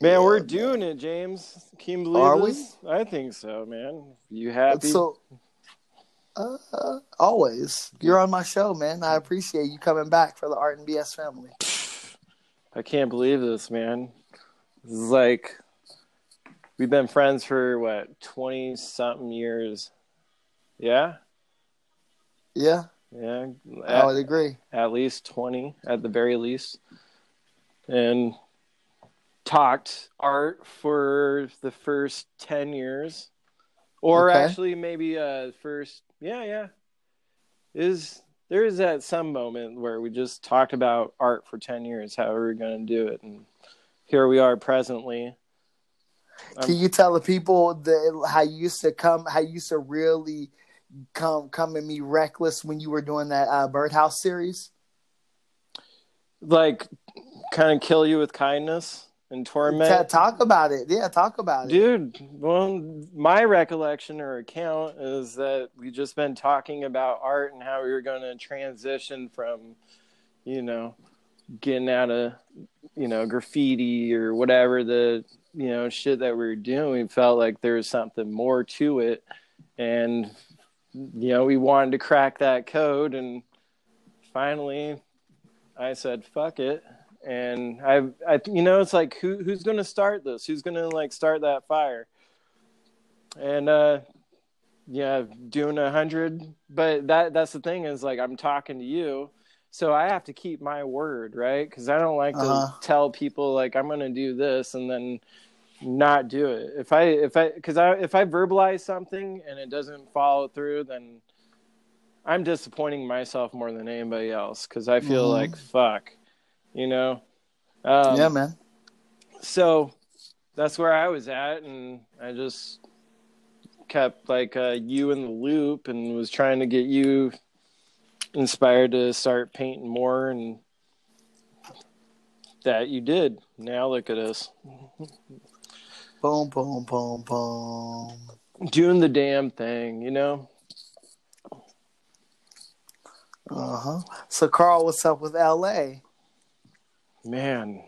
Man, Yeah, we're man. doing it, James. Can you believe Are we? I think so, man. You happy? So, uh, always, you're on my show, man. I appreciate you coming back for the Art and BS family. I can't believe this, man. This is like we've been friends for what twenty something years. Yeah, Yeah, yeah. I would agree. at least twenty, at the very least, and talked art for the first ten years, or Okay. actually maybe uh first. Yeah, yeah. Is there is that some moment where we just talked about art for ten years, how are we going to do it, and here we are presently. Can you tell the people that how you used to come, how you used to really come come and be reckless when you were doing that uh, birdhouse series? Like, kind of kill you with kindness and torment. Ta- talk about it. Yeah, talk about it. Dude, well, my recollection or account is that we just been talking about art and how we were going to transition from, you know, getting out of, you know, graffiti or whatever the, you know, shit that we were doing. We felt like there was something more to it. And, you know, we wanted to crack that code. And finally, I said, fuck it and I, I, you know, it's like who who's going to start this? Who's going to like start that fire? And uh, yeah, doing a hundred, but that that's the thing is like I'm talking to you, so I have to keep my word, right? Because I don't like Uh-huh. to tell people like I'm going to do this and then not do it. If I if I because I if I verbalize something and it doesn't follow through, then I'm disappointing myself more than anybody else because I feel Mhm. like fuck, you know. Um, yeah, man. So that's where I was at, and I just kept like uh, you in the loop and was trying to get you inspired to start painting more and that you did. Now look at us. Boom, boom, boom, boom. Doing the damn thing, you know? Uh huh. So, Carl, what's up with LA? Man,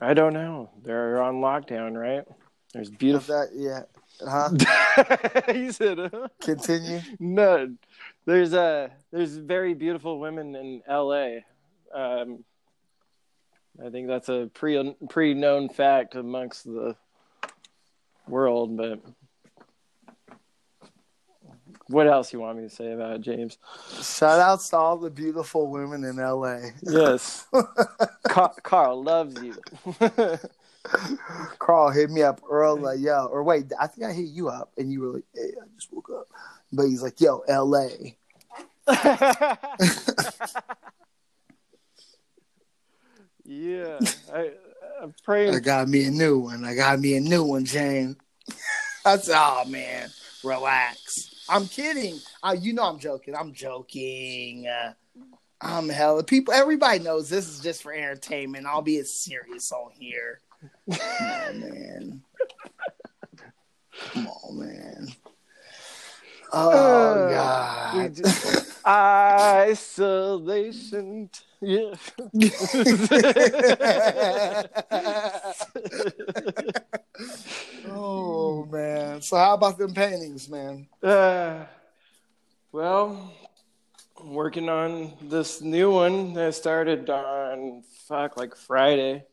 I don't know. They're on lockdown, right? There's beautiful. that yeah? Huh? he said, uh, Continue. no. There's uh, there's very beautiful women in L.A. Um, I think that's a pre pre known fact amongst the world. But what else you want me to say about it, James? Shout outs to all the beautiful women in LA. Yes, Car- Carl loves you. Carl hit me up early, like, yo, or wait, I think I hit you up, and you were like, "Hey, I just woke up," but he's like, "Yo, L.A." yeah, I, I'm praying I got me a new one. I got me a new one, James. That's oh man, relax. I'm kidding. Uh, you know I'm joking. I'm joking. Uh, I'm hella people. Everybody knows this is just for entertainment. I'll be as serious on here. Come on, man. Come on, man. Oh Uh, God. just- Isolation. Yeah. oh man. So how about them paintings, man? Uh, well, I'm working on this new one that started on fuck like Friday,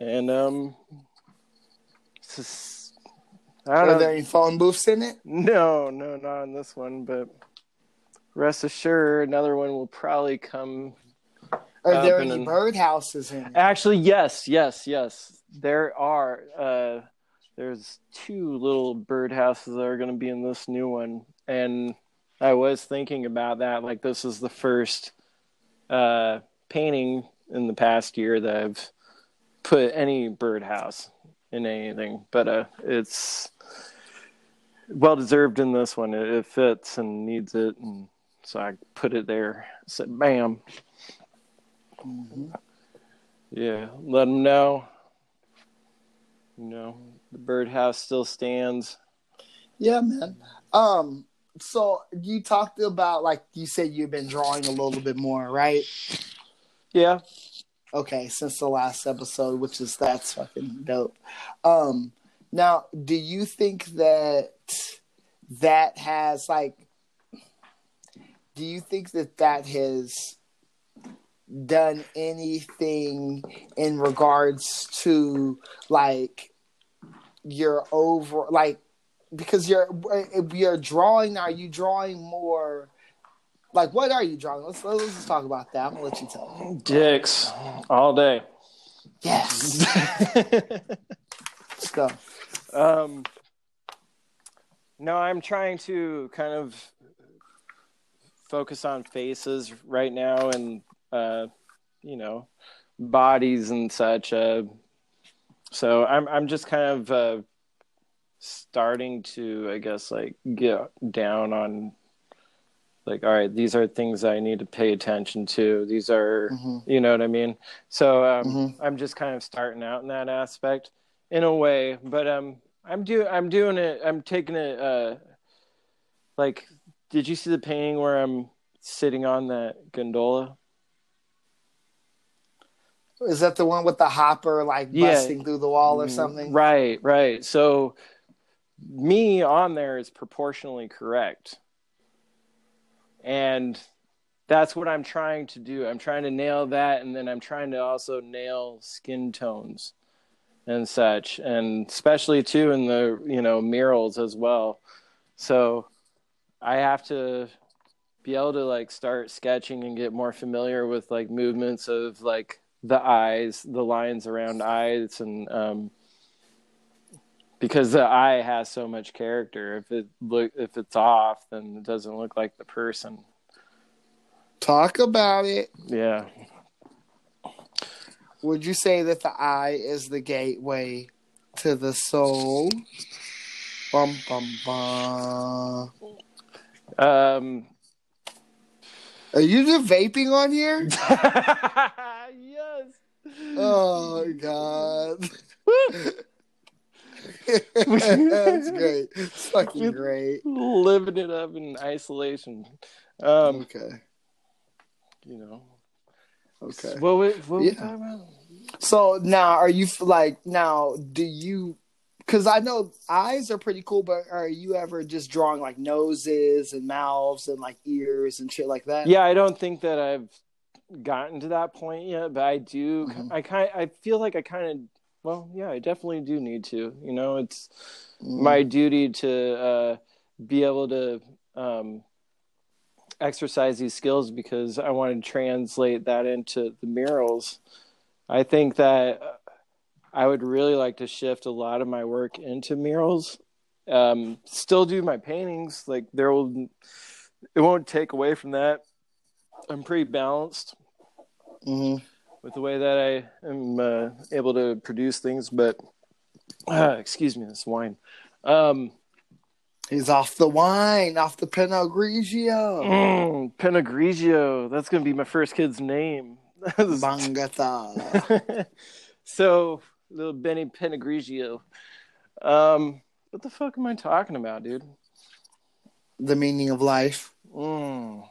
and um, it's just, I don't Are know. there any phone booths in it? No, no, not on this one, but rest assured, another one will probably come. Are there any birdhouses in it? Actually, yes, yes, yes. There are. Uh, there's two little birdhouses that are going to be in this new one, and I was thinking about that. Like, this is the first uh, painting in the past year that I've put any birdhouse in anything, but uh, it's well deserved in this one. It, it fits and needs it, and so I put it there. said, "Bam." Mhm. Yeah, let them know. You know, the birdhouse still stands. Yeah, man. Um, so you talked about like you said you've been drawing a little bit more, right? Yeah. Okay, since the last episode, which is that's fucking dope. Um, now, do you think that that has like, do you think that that has done anything in regards to like your over like because you're you're drawing are you drawing more like what are you drawing? Let's let's just talk about that. I'm gonna let you tell me. Dicks. All day. yes. Let's go. Um, no, I'm trying to kind of focus on faces right now and, uh, you know, bodies and such. Uh, so I'm I'm just kind of uh, starting to, I guess, like get down on like, all right, these are things I need to pay attention to. These are, hmm you know what I mean. So um, Mhm. I'm just kind of starting out in that aspect, in a way. But um, I'm do I'm doing it. I'm taking it. Uh, like, did you see the painting where I'm sitting on that gondola? is that the one with the hopper like Yeah. busting through the wall or something Right, right. So me on there is proportionally correct. And that's what I'm trying to do. I'm trying to nail that and then I'm trying to also nail skin tones and such and especially too in the, you know, murals as well. So I have to be able to like start sketching and get more familiar with like movements of like the eyes, the lines around eyes, and um, because the eye has so much character. If it look if it's off, then it doesn't look like the person. talk about it Yeah, would you say that the eye is the gateway to the soul bum bum bum Um, Are you just vaping on here? yes. Oh god. That's great. It's fucking great. Living it up in isolation. Um, Okay. you know. Okay. What we, what we talking about? So now, are you like now? Do you? Because I know eyes are pretty cool, but are you ever just drawing like noses and mouths and like ears and shit like that? Yeah, I don't think that I've gotten to that point yet, but I do. Mhm. I kind. I feel like I kind of. Well, yeah, I definitely do need to. You know, it's Mm. my duty to uh, be able to um, exercise these skills because I want to translate that into the murals. I think that uh, I would really like to shift a lot of my work into murals. Um, still do my paintings. Like there will, it won't take away from that. I'm pretty balanced Mhm. with the way that I am uh, able to produce things, but uh, excuse me, this wine. Um, He's off the wine, off the Pinot Grigio, mm, Pinot Grigio. That's gonna be my first kid's name. Bangata. so little Benny Pinot Grigio. Um, what the fuck am I talking about, dude? the meaning of life. Mm.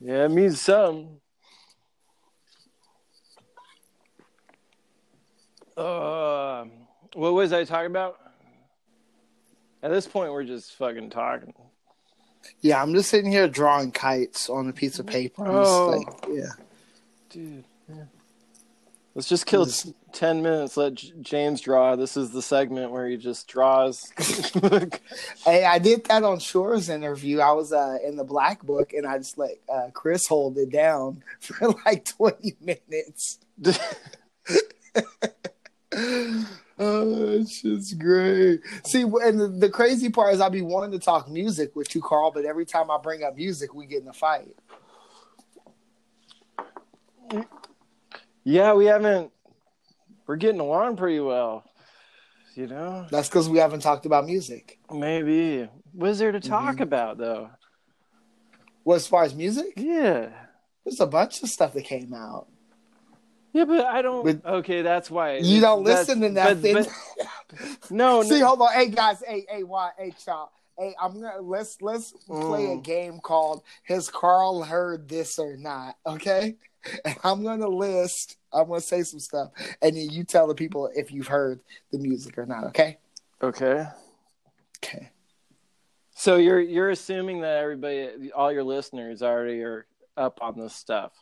Yeah, it means some. Uh, what was I talking about? At this point, we're just fucking talking. Yeah, I'm just sitting here drawing kites on a piece of paper. I'm just Oh. like, yeah. Dude, yeah. Let's just kill This- 10 minutes. Let J- James draw. This is the segment where he just draws. Hey, I did that on Shore's interview. I was uh, in the black book, and I just let uh, Chris hold it down for like 20 minutes. Oh, it's just great. See, and the, the crazy part is, I be wanting to talk music with you, Carl, but every time I bring up music, we get in a fight. yeah, we haven't. We're getting along pretty well. You know? That's because we haven't talked about music. Maybe. What is there to talk Mhm. about, though? Well, as far as music, Yeah. there's a bunch of stuff that came out. Yeah, but I don't. But- okay, that's why. You don't listen to but- nothing. but- no, See, no. hold on. Hey guys, hey, hey, why, hey, child. Hey, I'm gonna let's let's play a Mm. game called Has Carl heard this or not? Okay, and I'm gonna list. I'm gonna say some stuff, and then you tell the people if you've heard the music or not. Okay. Okay. Okay. So you're you're assuming that everybody, all your listeners, already are up on this stuff.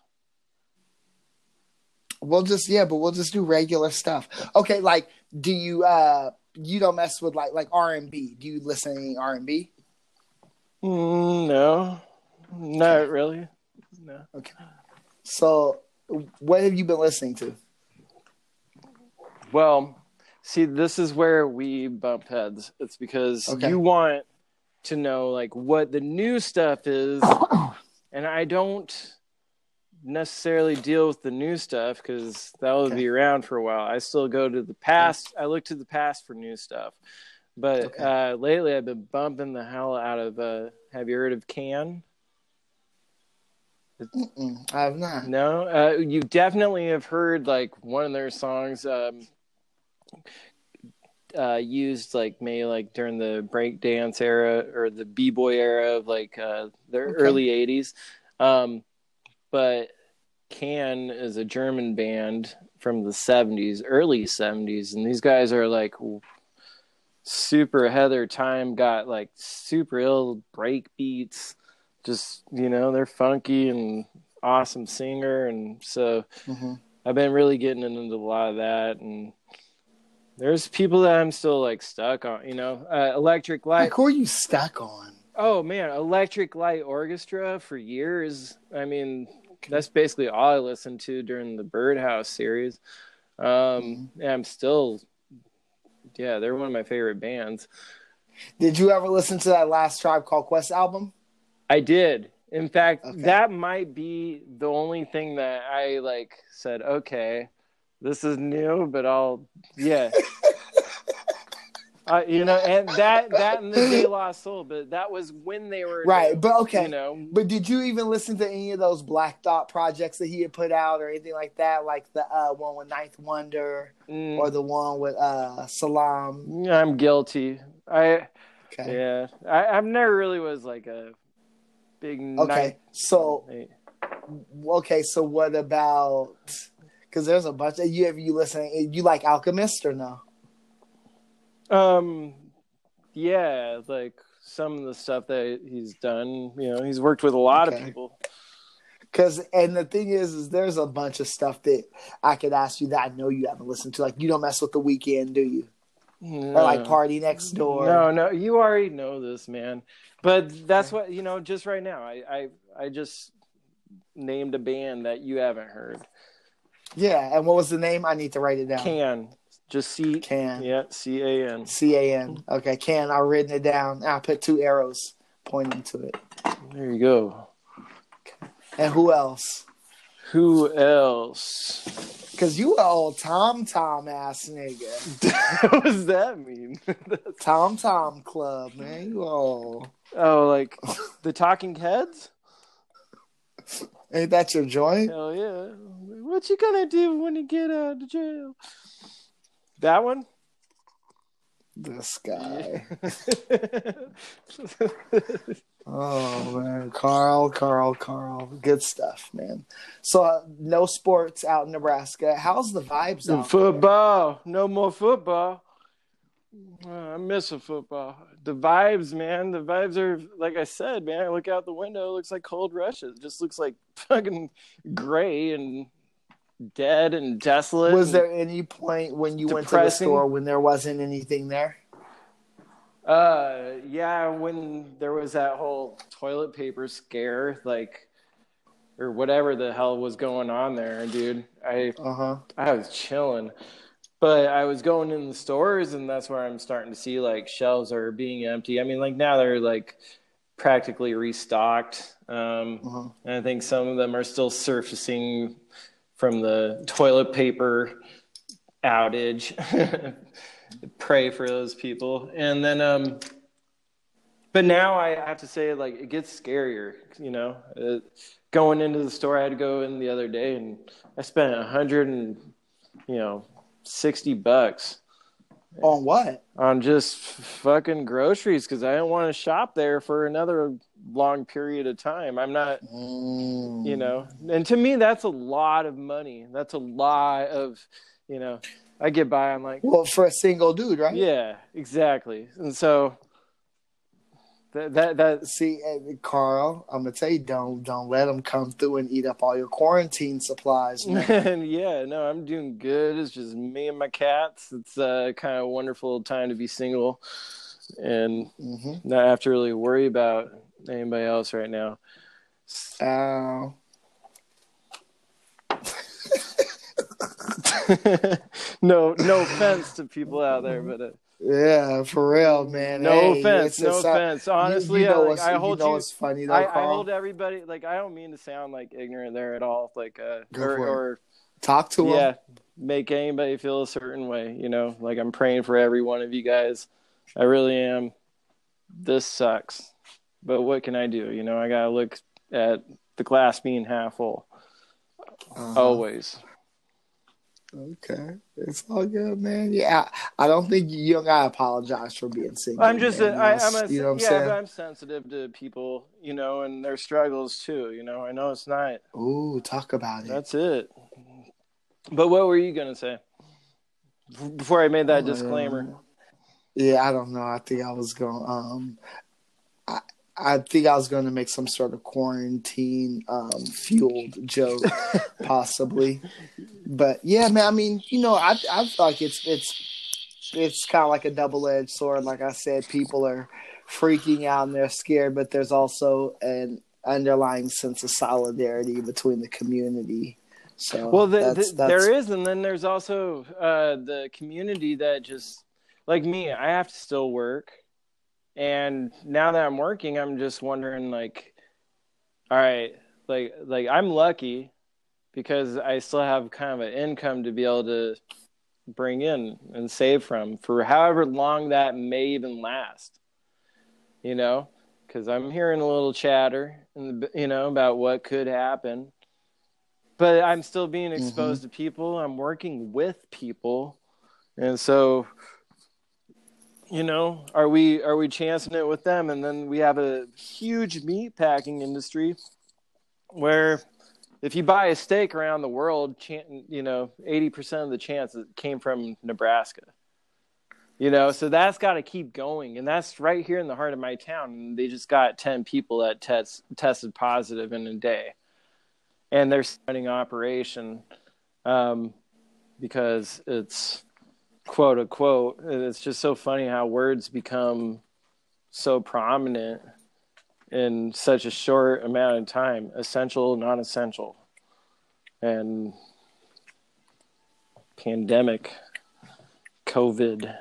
We'll just yeah, but we'll just do regular stuff. Okay, like do you uh you don't mess with like like R and B? Do you listen to any R and B? Mm, no, not really. No. Okay. So what have you been listening to? Well, see, this is where we bump heads. It's because Okay. you want to know like what the new stuff is, and I don't necessarily deal with the new stuff because that will Okay. be around for a while. I still go to the past. I look to the past for new stuff. But Okay. uh, lately, I've been bumping the hell out of. Uh, have you heard of Can? Mm-mm, I have not. No, uh, you definitely have heard like one of their songs um, uh, used like maybe like during the break dance era or the b boy era of like uh, the Okay. early '80s. Um, but Can is a German band from the '70s, early '70s, and these guys are like super ahead of their time. Got like super ill break beats. Just you know, they're funky and awesome singer, and so hmm I've been really getting into a lot of that. And there's people that I'm still like stuck on. You know, uh, Electric Light. Like who are you stuck on? Oh man, Electric Light Orchestra for years. I mean, that's basically all I listened to during the Birdhouse series. Um, and I'm still, yeah, they're one of my favorite bands. Did you ever listen to that last Tribe Called Quest album? I did. In fact, Okay. that might be the only thing that I like said, okay, this is new, but I'll, yeah. Uh, you know, and that that and the De La Soul, but that was when they were right. new, But okay, You know, But did you even listen to any of those Black Thought projects that he had put out, or anything like that? Like the uh, one with Ninth Wonder, mm, or the one with uh, Salaam. I'm guilty. I Okay. yeah, I, I've never really was like a big Okay. So night- okay. So what about? Because there's a bunch of you. Have you listen? You like Alchemist or no? Um, yeah, like some of the stuff that he's done. You know, he's worked with a lot Okay. of people. Because and the thing is, is there's a bunch of stuff that I could ask you that I know you haven't listened to. Like you don't mess with the Weeknd, do you? Or like Party Next Door? No, no, you already know this, man. But that's what you know. Just right now, I, I, I just named a band that you haven't heard. Yeah. And what was the name? I need to write it down. Can just C Can. yeah C A N. C A N. Okay, can. I've written it down. I put two arrows pointing to it. There you go. And who else? Who else? Because you a old Tom Tom ass nigga. what does that mean? Tom Tom Club, man. You all. oh, like the Talking Heads? Ain't that your joint? Hell yeah! What you gonna do when you get out of jail? That one. This guy. Oh man, Carl, Carl, Carl. Good stuff, man. So uh, no sports out in Nebraska. How's the vibes out? football. No more football. Uh, I miss a football. The vibes, man. The vibes are like I said, man. I look out the window. It looks like cold rushes. It just looks like fucking gray and dead and desolate. Was and- there any point when you went to the store when there wasn't anything there? Uh, yeah, when there was that whole toilet paper scare, like, or whatever the hell was going on there, dude. I Uh huh. I was chilling, but I was going in the stores, and that's where I'm starting to see like shelves are being empty. I mean, like now they're like practically restocked. Um, Uh-huh. and I think some of them are still surfacing from the toilet paper outage. Pray for those people. And then, um, but now I have to say, like, it gets scarier, you know. Uh, going into the store, I had to go in the other day, and I spent a hundred and, you know, sixty bucks On what? on just fucking groceries because I don't want to shop there for another long period of time. I'm not Mm. you know and to me that's a lot of money that's a lot of you know i get by i'm like Well, for a single dude, right? yeah exactly and so that that that See, eh, Carl, I'm gonna tell you, don't don't let them come through and eat up all your quarantine supplies, man. yeah no i'm doing good it's just me and my cats it's uh kind of wonderful time to be single and hmm not have to really worry about anybody else right now Ow. no no offense to people out there but uh, Yeah, for real, man. no Hey, offense no uh, offense you- honestly you, know I, like, I you hold know you funny though, I, I hold everybody like I don't mean to sound like ignorant there at all, like uh, or, or Talk to him. yeah, make anybody feel a certain way. You know, like I'm praying for every one of you guys. I really am. This sucks, but what can I do? You know, I gotta look at the glass being half full Uh-huh. always. Okay, it's all good, man. Yeah, I I don't think you, don't gotta apologize for being single. I'm just, man. a, I, I'm a, you know I'm yeah, saying? but I'm sensitive to people, you know, and their struggles too. You know, I know it's not. Ooh, talk about it. That's it. But what were you gonna say before I made that Um, disclaimer? Yeah, I don't know. I think I was going. Um, I think I was going to make some sort of quarantine um, fueled joke, possibly. But yeah, man. I mean, you know, I I feel like it's it's it's kind of like a double edged sword. Like I said, people are freaking out and they're scared, but there's also an underlying sense of solidarity between the community. So Well, the, that's, the, that's, there is, and then there's also uh, the community that just like me. I have to still work, and now that I'm working, I'm just wondering, like, all right, like, like I'm lucky because I still have kind of an income to be able to bring in and save from for however long that may even last. You know, because I'm hearing a little chatter, and you know about what could happen, but I'm still being exposed mm-hmm. to people. I'm working with people, and so you know? Are we are we chancing it with them? And then we have a huge meat packing industry where if you buy a steak around the world you know 80% of the chance it came from nebraska. You know so that's got to keep going. And that's right here in the heart of my town. And they just got 10 people that test, tested positive in a day. And they're starting operation um, because it's quote unquote. And it's just so funny how words become so prominent in such a short amount of time essential, non essential, and pandemic, COVID.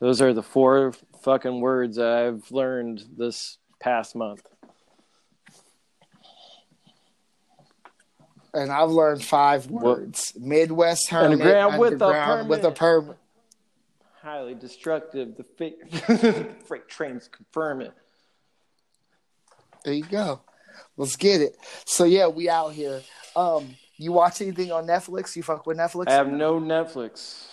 Those are the four fucking words I've learned this past month. and I've learned five words: Midwest Hermit, underground, with, a with a permit. Highly destructive. The freight, freight trains confirm it. There you go. Let's get it. So yeah, we out here. Um, you watch anything on Netflix? You fuck with Netflix? I have no Netflix.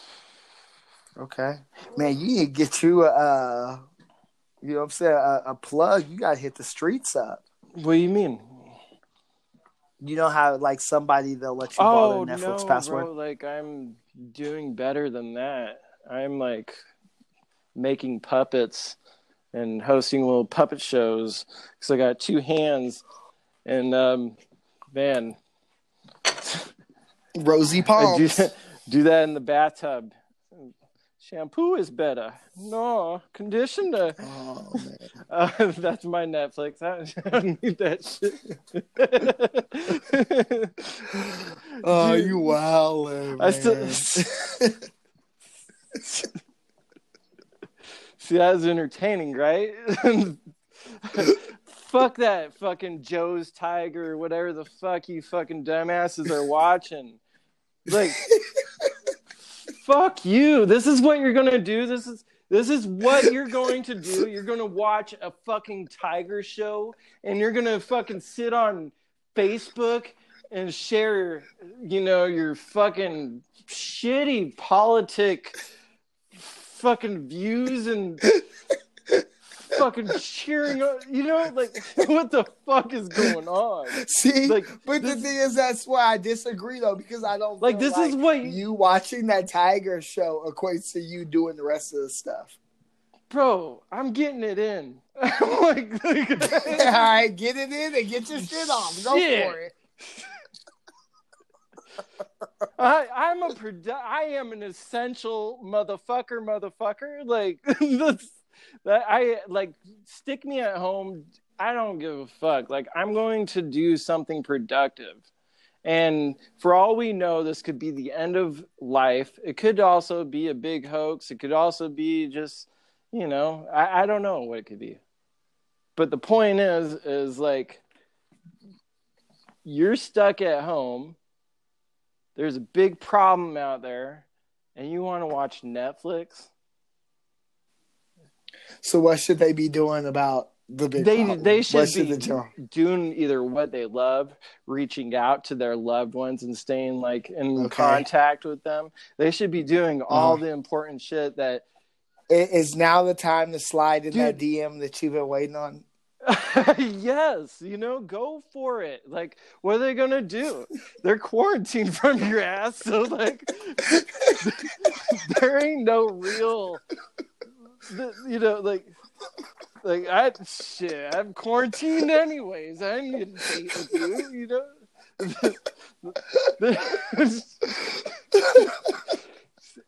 Okay, man, you need to get you a, uh, you know, what I'm saying a, a plug. You gotta hit the streets up. What do you mean? you know how like somebody they'll let you borrow oh, Netflix no, password? Bro, like I'm doing better than that. I'm like making puppets and hosting little puppet shows because I got two hands and um, man, rosy palms. do, do that in the bathtub shampoo is better. No, conditioner. Oh, uh, that's my Netflix. I don't need that shit. oh, Dude, you wow, I still. See, that was entertaining, right? fuck that fucking Joe's Tiger, whatever the fuck you fucking dumbasses are watching. Like, fuck you. This is what you're gonna do. This is this is what you're going to do. You're gonna watch a fucking tiger show, and you're gonna fucking sit on Facebook and share, you know, your fucking shitty politic fucking views and fucking cheering. You know, like what the fuck is going on? See, like, but this, the thing is, that's why I disagree though, because I don't like this like is what you watching that Tiger show equates to you doing the rest of the stuff. Bro, I'm getting it in. like, like all right, get it in and get your shit on. Go shit. for it. I, I'm a produ- I am an essential motherfucker, motherfucker. Like that I like stick me at home. I don't give a fuck. Like I'm going to do something productive. And for all we know, this could be the end of life. It could also be a big hoax. It could also be just, you know, I, I don't know what it could be. But the point is, is like you're stuck at home. There's a big problem out there, and you want to watch Netflix so what should they be doing about the big they problem? they should, should be doing either what they love, reaching out to their loved ones and staying like in okay. contact with them. They should be doing all uh, the important shit that is now the time to slide in Dude, that DM that you've been waiting on. yes, you know, go for it. Like, what are they gonna do? They're quarantined from your ass, so like, there ain't no real you know, like, like I shit, I'm quarantined anyways. I am date with you, you know.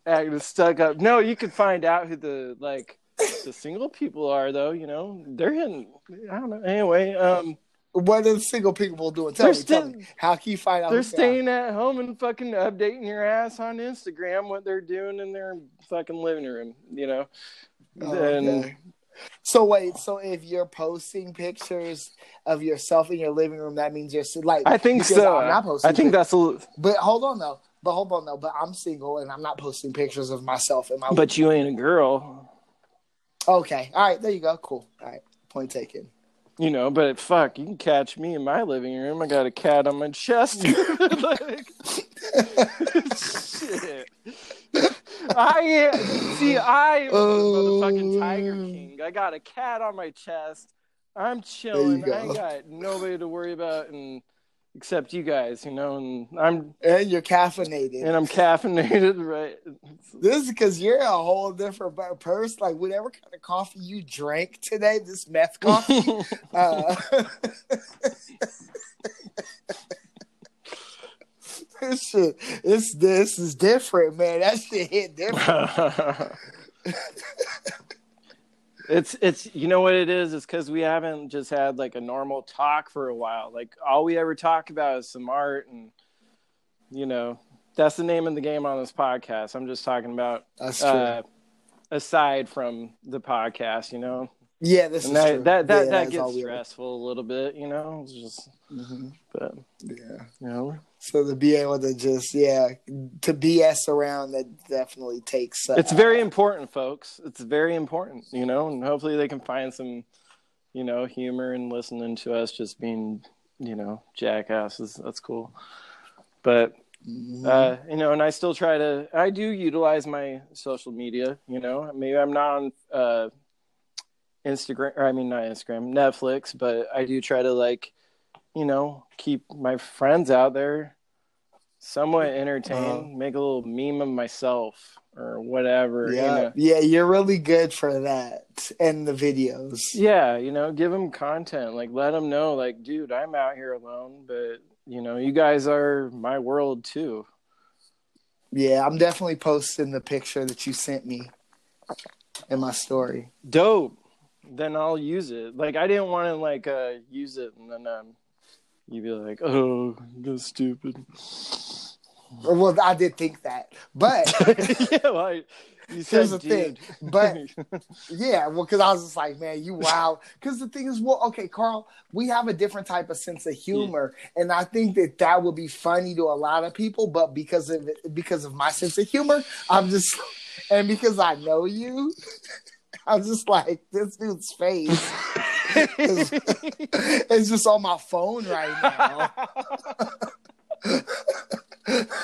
Acting stuck up. No, you can find out who the like the single people are, though. You know, they're in. I don't know. Anyway, um, what are the single people doing? Tell, me, tell me, How can you find out? They're staying at home and fucking updating your ass on Instagram what they're doing in their fucking living room. You know, Oh, okay. So wait, so if you're posting pictures of yourself in your living room, that means you're like. I think so. I'm not posting. I think that's. A... But hold on though. but hold on though. But I'm single and I'm not posting pictures of myself in my. But you ain't a girl, okay, all right, there you go. Cool. All right, point taken. you know. But fuck, you can catch me in my living room. I got a cat on my chest. like, shit. I see. I am the Oh. motherfucking Tiger King. I got a cat on my chest. I'm chilling. go. I ain't got nobody to worry about, and except you guys, you know. And I'm And you're caffeinated. and I'm caffeinated, right? This is because you're a whole different person. Like whatever kind of coffee you drank today, this meth coffee. uh, this shit, this this is different, man. That shit hit different. it's it's you know what it is? It's because we haven't just had like a normal talk for a while. Like all we ever talk about is some art and you know that's the name of the game on this podcast. I'm just talking about That's true. uh aside from the podcast you know yeah, this and is that true. that that, Yeah, that gets stressful a little bit you know it's just Mhm. but Yeah. you know So to be able to just yeah to BS around that definitely takes. Uh, it's very important folks it's very important you know and hopefully they can find some you know humor in listening to us just being you know jackasses that's cool but Mhm. uh you know and i still try to i do utilize my social media you know maybe i'm not on uh instagram or i mean not instagram netflix but i do try to like you know keep my friends out there somewhat entertained Uh-huh. make a little meme of myself or whatever yeah, you know yeah, you're really good for that and the videos. yeah you know give them content like let them know like dude i'm out here alone but you know you guys are my world too Yeah, I'm definitely posting the picture that you sent me in my story. dope then i'll use it. Like i didn't want to like uh use it and then um you'd be like oh that's stupid. Well, I did think that, but yeah well, I, you said Here's the thing, but- yeah, well, because I was just like, man, you wow. Because the thing is, well, okay, Carl, we have a different type of sense of humor, and I think that that would be funny to a lot of people, but because of because of my sense of humor, I'm just, and because I know you, I'm just like this dude's face. is- it's just on my phone right now.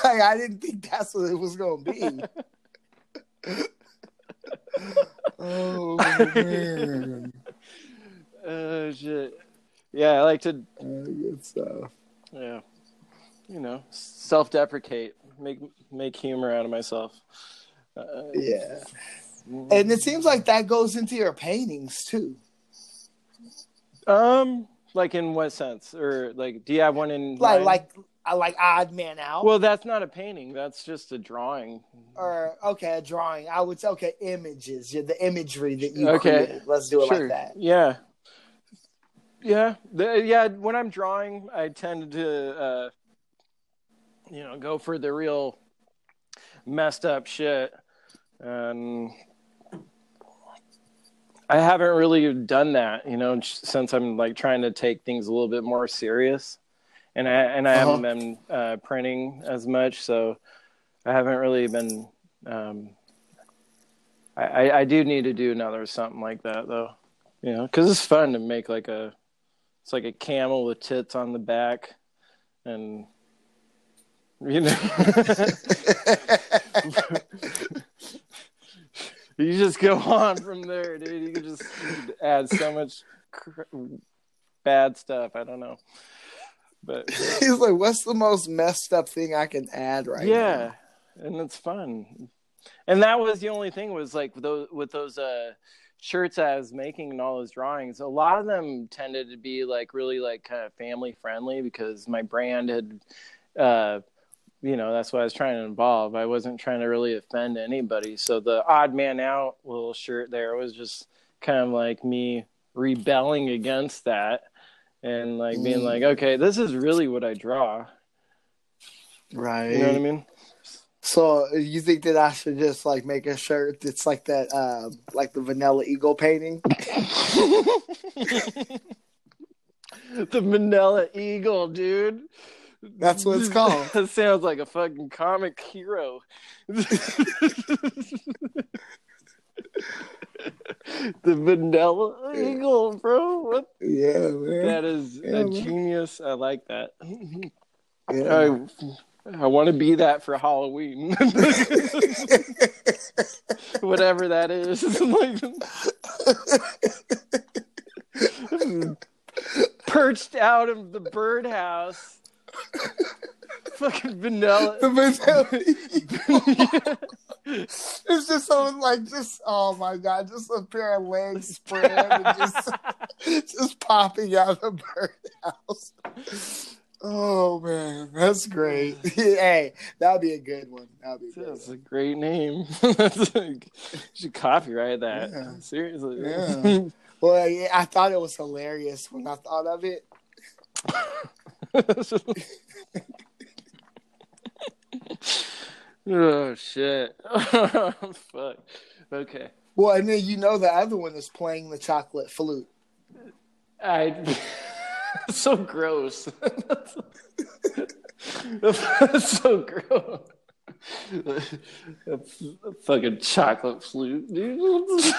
like, I didn't think that's what it was gonna be. oh man, oh shit yeah i like to uh, good stuff. yeah you know self-deprecate make make humor out of myself uh, Yeah, and it seems like that goes into your paintings too. Um, like in what sense, or like, do you have one in Like, mind? like, I like Odd Man Out. Well, that's not a painting. That's just a drawing. or okay, a drawing. I would say okay, images. Yeah, the imagery that you Okay. create. Let's do it sure. like that. Yeah. Yeah. The, yeah. When I'm drawing, I tend to, uh, you know, go for the real messed up shit. And I haven't really done that, you know, since I'm like trying to take things a little bit more serious. And I and I Uh-huh. haven't been uh, printing as much, so I haven't really been. Um, I, I I do need to do another something like that though, you know, because it's fun to make like a, it's like a camel with tits on the back, and you know, you just go on from there, dude. You can just add so much cr- bad stuff. I don't know, but He's like, what's the most messed up thing I can add right now? yeah, and it's fun. And that was the only thing was like those with those uh shirts I was making and all those drawings. A lot of them tended to be like really like kind of family friendly because my brand had uh you know that's what I was trying to involve. I wasn't trying to really offend anybody. So the odd man out little shirt there was just kind of like me rebelling against that and like being Mm. like, okay, this is really what I draw. Right. You know what I mean? So you think that I should just like make a shirt that's like that, um, like the Vanilla Eagle painting? the Vanilla Eagle, dude. That's what it's called. that sounds like a fucking comic hero. the vanilla eagle, bro. What? Yeah, man. That is Yeah, a man. genius. I like that. Yeah. I, I want to be that for Halloween. Whatever that is. perched out of the birdhouse. Fucking vanilla. The vanilla- it's just so like just oh my god, just a pair of legs spread and just just popping out of the birdhouse. Oh man, that's great. hey, that'd be a good one. That'd be. That's a great name. Like, you should copyright that. Yeah. Seriously. Yeah. Well, I, I thought it was hilarious when I thought of it. Oh shit. Fuck. Okay. Well, and then you know the other one is playing the chocolate flute. I so gross. That's so gross. A fucking chocolate flute, dude.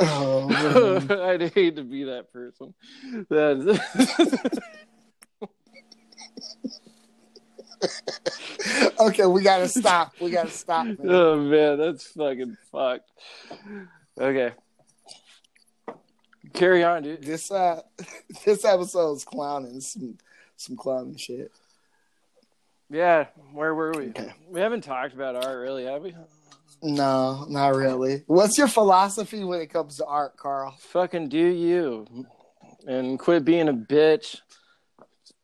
Oh. I'd hate to be that person. Okay, we gotta stop. We gotta stop. Man. oh man, that's fucking fucked. Okay, carry on, dude. This uh, this episode is clowning some some clowning shit. Yeah, where were we? Okay. We haven't talked about art, really, have we? No, not really. What's your philosophy when it comes to art, Carl? Fucking do you, and quit being a bitch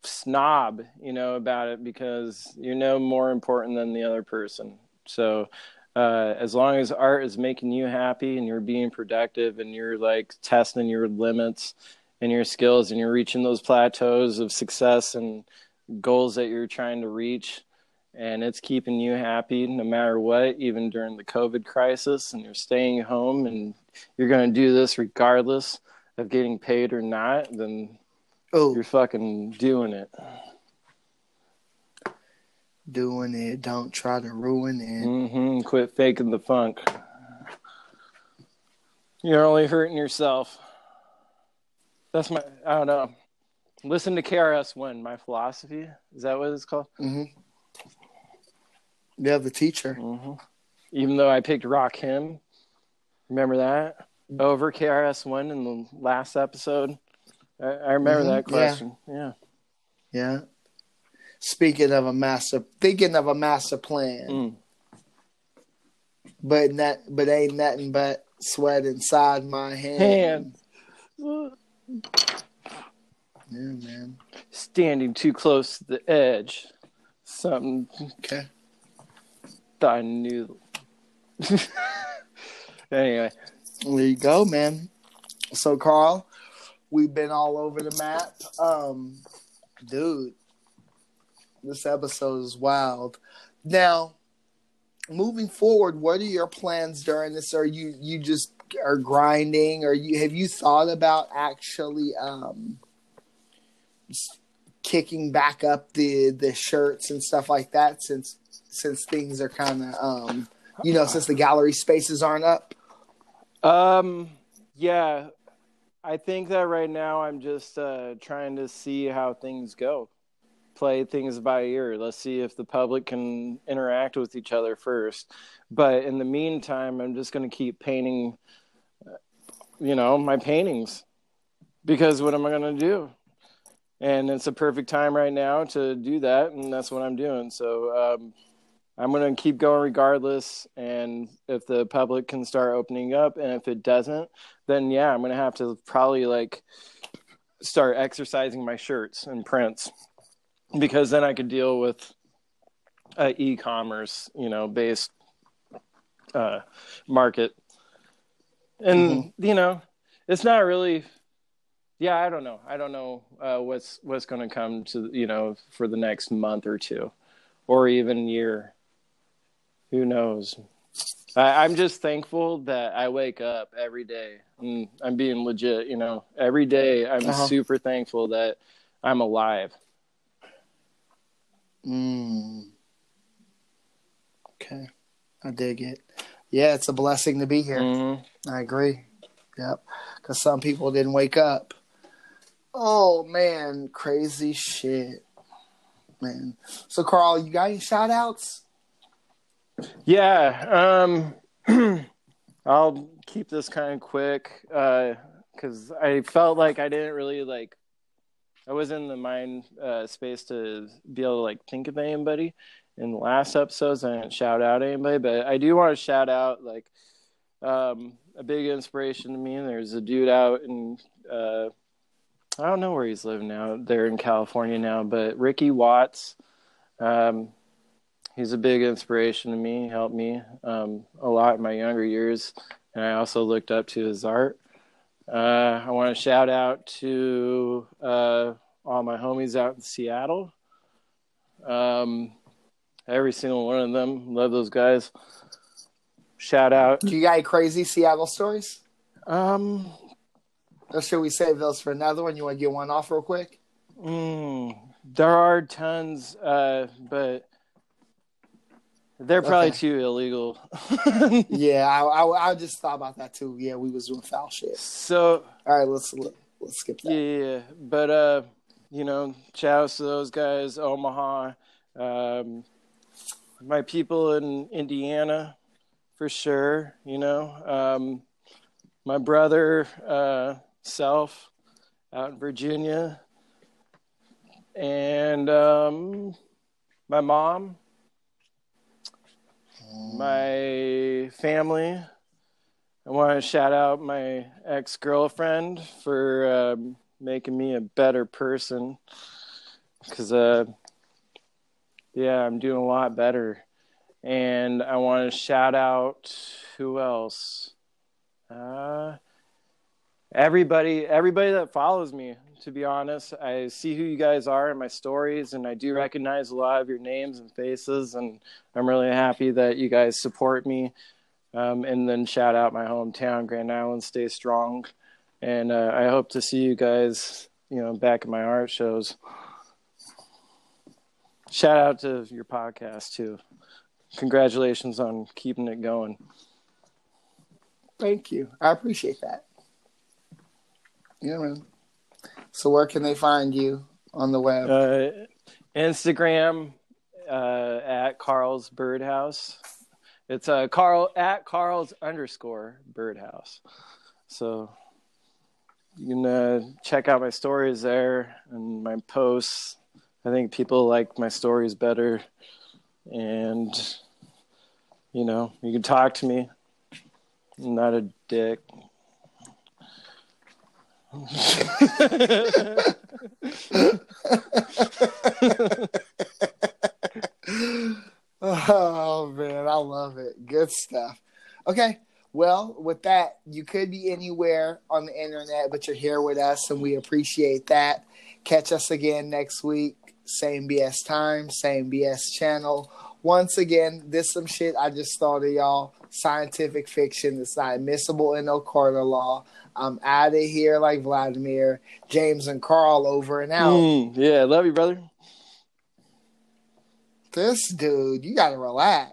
snob, you know, about it because you're no more important than the other person. So, uh, as long as art is making you happy and you're being productive and you're like testing your limits and your skills and you're reaching those plateaus of success and goals that you're trying to reach and it's keeping you happy no matter what even during the covid crisis and you're staying home and you're going to do this regardless of getting paid or not then Oh, you're fucking doing it. Doing it. Don't try to ruin it. Mm-hmm. quit faking the funk. You're only hurting yourself. That's my i don't know. Listen to KRS One my philosophy. Is that what it's called? Hmm Yeah, the teacher. hmm Even though I picked Rakim, remember that over KRS One in the last episode. I, I remember Mhm, that yeah. question. Yeah. Yeah. Speaking of a master, thinking of a master plan, Mm. but not, but ain't nothing but sweat inside my hand. Hand. Yeah, man. Standing too close to the edge. Something Okay. I knew. anyway, There you go, man. So, Carl, we've been all over the map. Um, dude, this episode is wild. Now, moving forward, what are your plans during this? Are you you just are grinding, or you have you thought about actually um kicking back up the the shirts and stuff like that since since things are kind of um you know since the gallery spaces aren't up? um, yeah, I think that right now I'm just uh, trying to see how things go. Play things by ear. Let's see if the public can interact with each other first. But in the meantime, I'm just going to keep painting, uh, you know, my paintings because what am I going to do? And it's a perfect time right now to do that, and that's what I'm doing. So um, I'm going to keep going regardless. And if the public can start opening up, and if it doesn't, then yeah, I'm going to have to probably like start exercising my shirts and prints because then I could deal with uh, e-commerce, you know, based uh, market. And you know, it's not really. Yeah, I don't know. I don't know uh, what's what's going to come to you know for the next month or two, or even year. Who knows? I, I'm just thankful that I wake up every day. And I'm being legit, you know. Every day, I'm Uh-huh. super thankful that I'm alive. Mm. Okay. I dig it. Yeah, it's a blessing to be here. Mhm. I agree. Yep. Because some people didn't wake up. Oh, man. Crazy shit. Man. So, Carl, you got any shout outs? Yeah, um, I'll keep this kind of quick because I felt like I didn't really like. I was in the mind uh, space to be able to like think of anybody. In the last episodes, I didn't shout out anybody, but I do want to shout out like um, a big inspiration to me. There's a dude out in uh, I don't know where he's living now. They're in California now, but Ricky Watts. Um, he's a big inspiration to me. He helped me um, a lot in my younger years, and I also looked up to his art. Uh, I want to shout out to uh, all my homies out in Seattle. Um, every single one of them, love those guys. Shout out. Do you got any crazy Seattle stories? Um, Or should we save those for another one? You want to get one off real quick? Mm, there are tons, uh, but they're probably Okay. too illegal. Yeah, I, I, I just thought about that too. Yeah, we was doing foul shit. so All right, let's let's skip that. yeah, yeah, yeah. but uh, you know, shouts to those guys, Omaha, um, my people in Indiana, for sure. You know, um, my brother, uh, self, out in Virginia, and um, my mom. My family. I want to shout out my ex girlfriend for um, making me a better person. Because, uh, yeah, I'm doing a lot better. And I want to shout out who else? Uh, everybody, everybody that follows me. To be honest, I see who you guys are in my stories, and I do recognize a lot of your names and faces, and I'm really happy that you guys support me. Um, and then shout out my hometown, Grand Island. Stay strong, and uh, I hope to see you guys, you know, back at my art shows. Shout out to your podcast too. Congratulations on keeping it going. Thank you. I appreciate that. Yeah, man. So where can they find you on the web? Uh, Instagram uh, at Carl's Birdhouse. It's uh, Carl at Carl's underscore Birdhouse. So you can uh, check out my stories there and my posts. I think people like my stories better, and you know you can talk to me. I'm not a dick. Oh man, I love it. Good stuff. Okay. Well, with that, you could be anywhere on the internet, but you're here with us, and we appreciate that. Catch us again next week. Same BS time, same BS channel. Once again, this some shit I just thought of y'all. Scientific fiction that's not admissible in no court of law. I'm out of here like Vladimir, James, and Carl over and out. Mm, yeah, love you, brother. This dude, you gotta relax.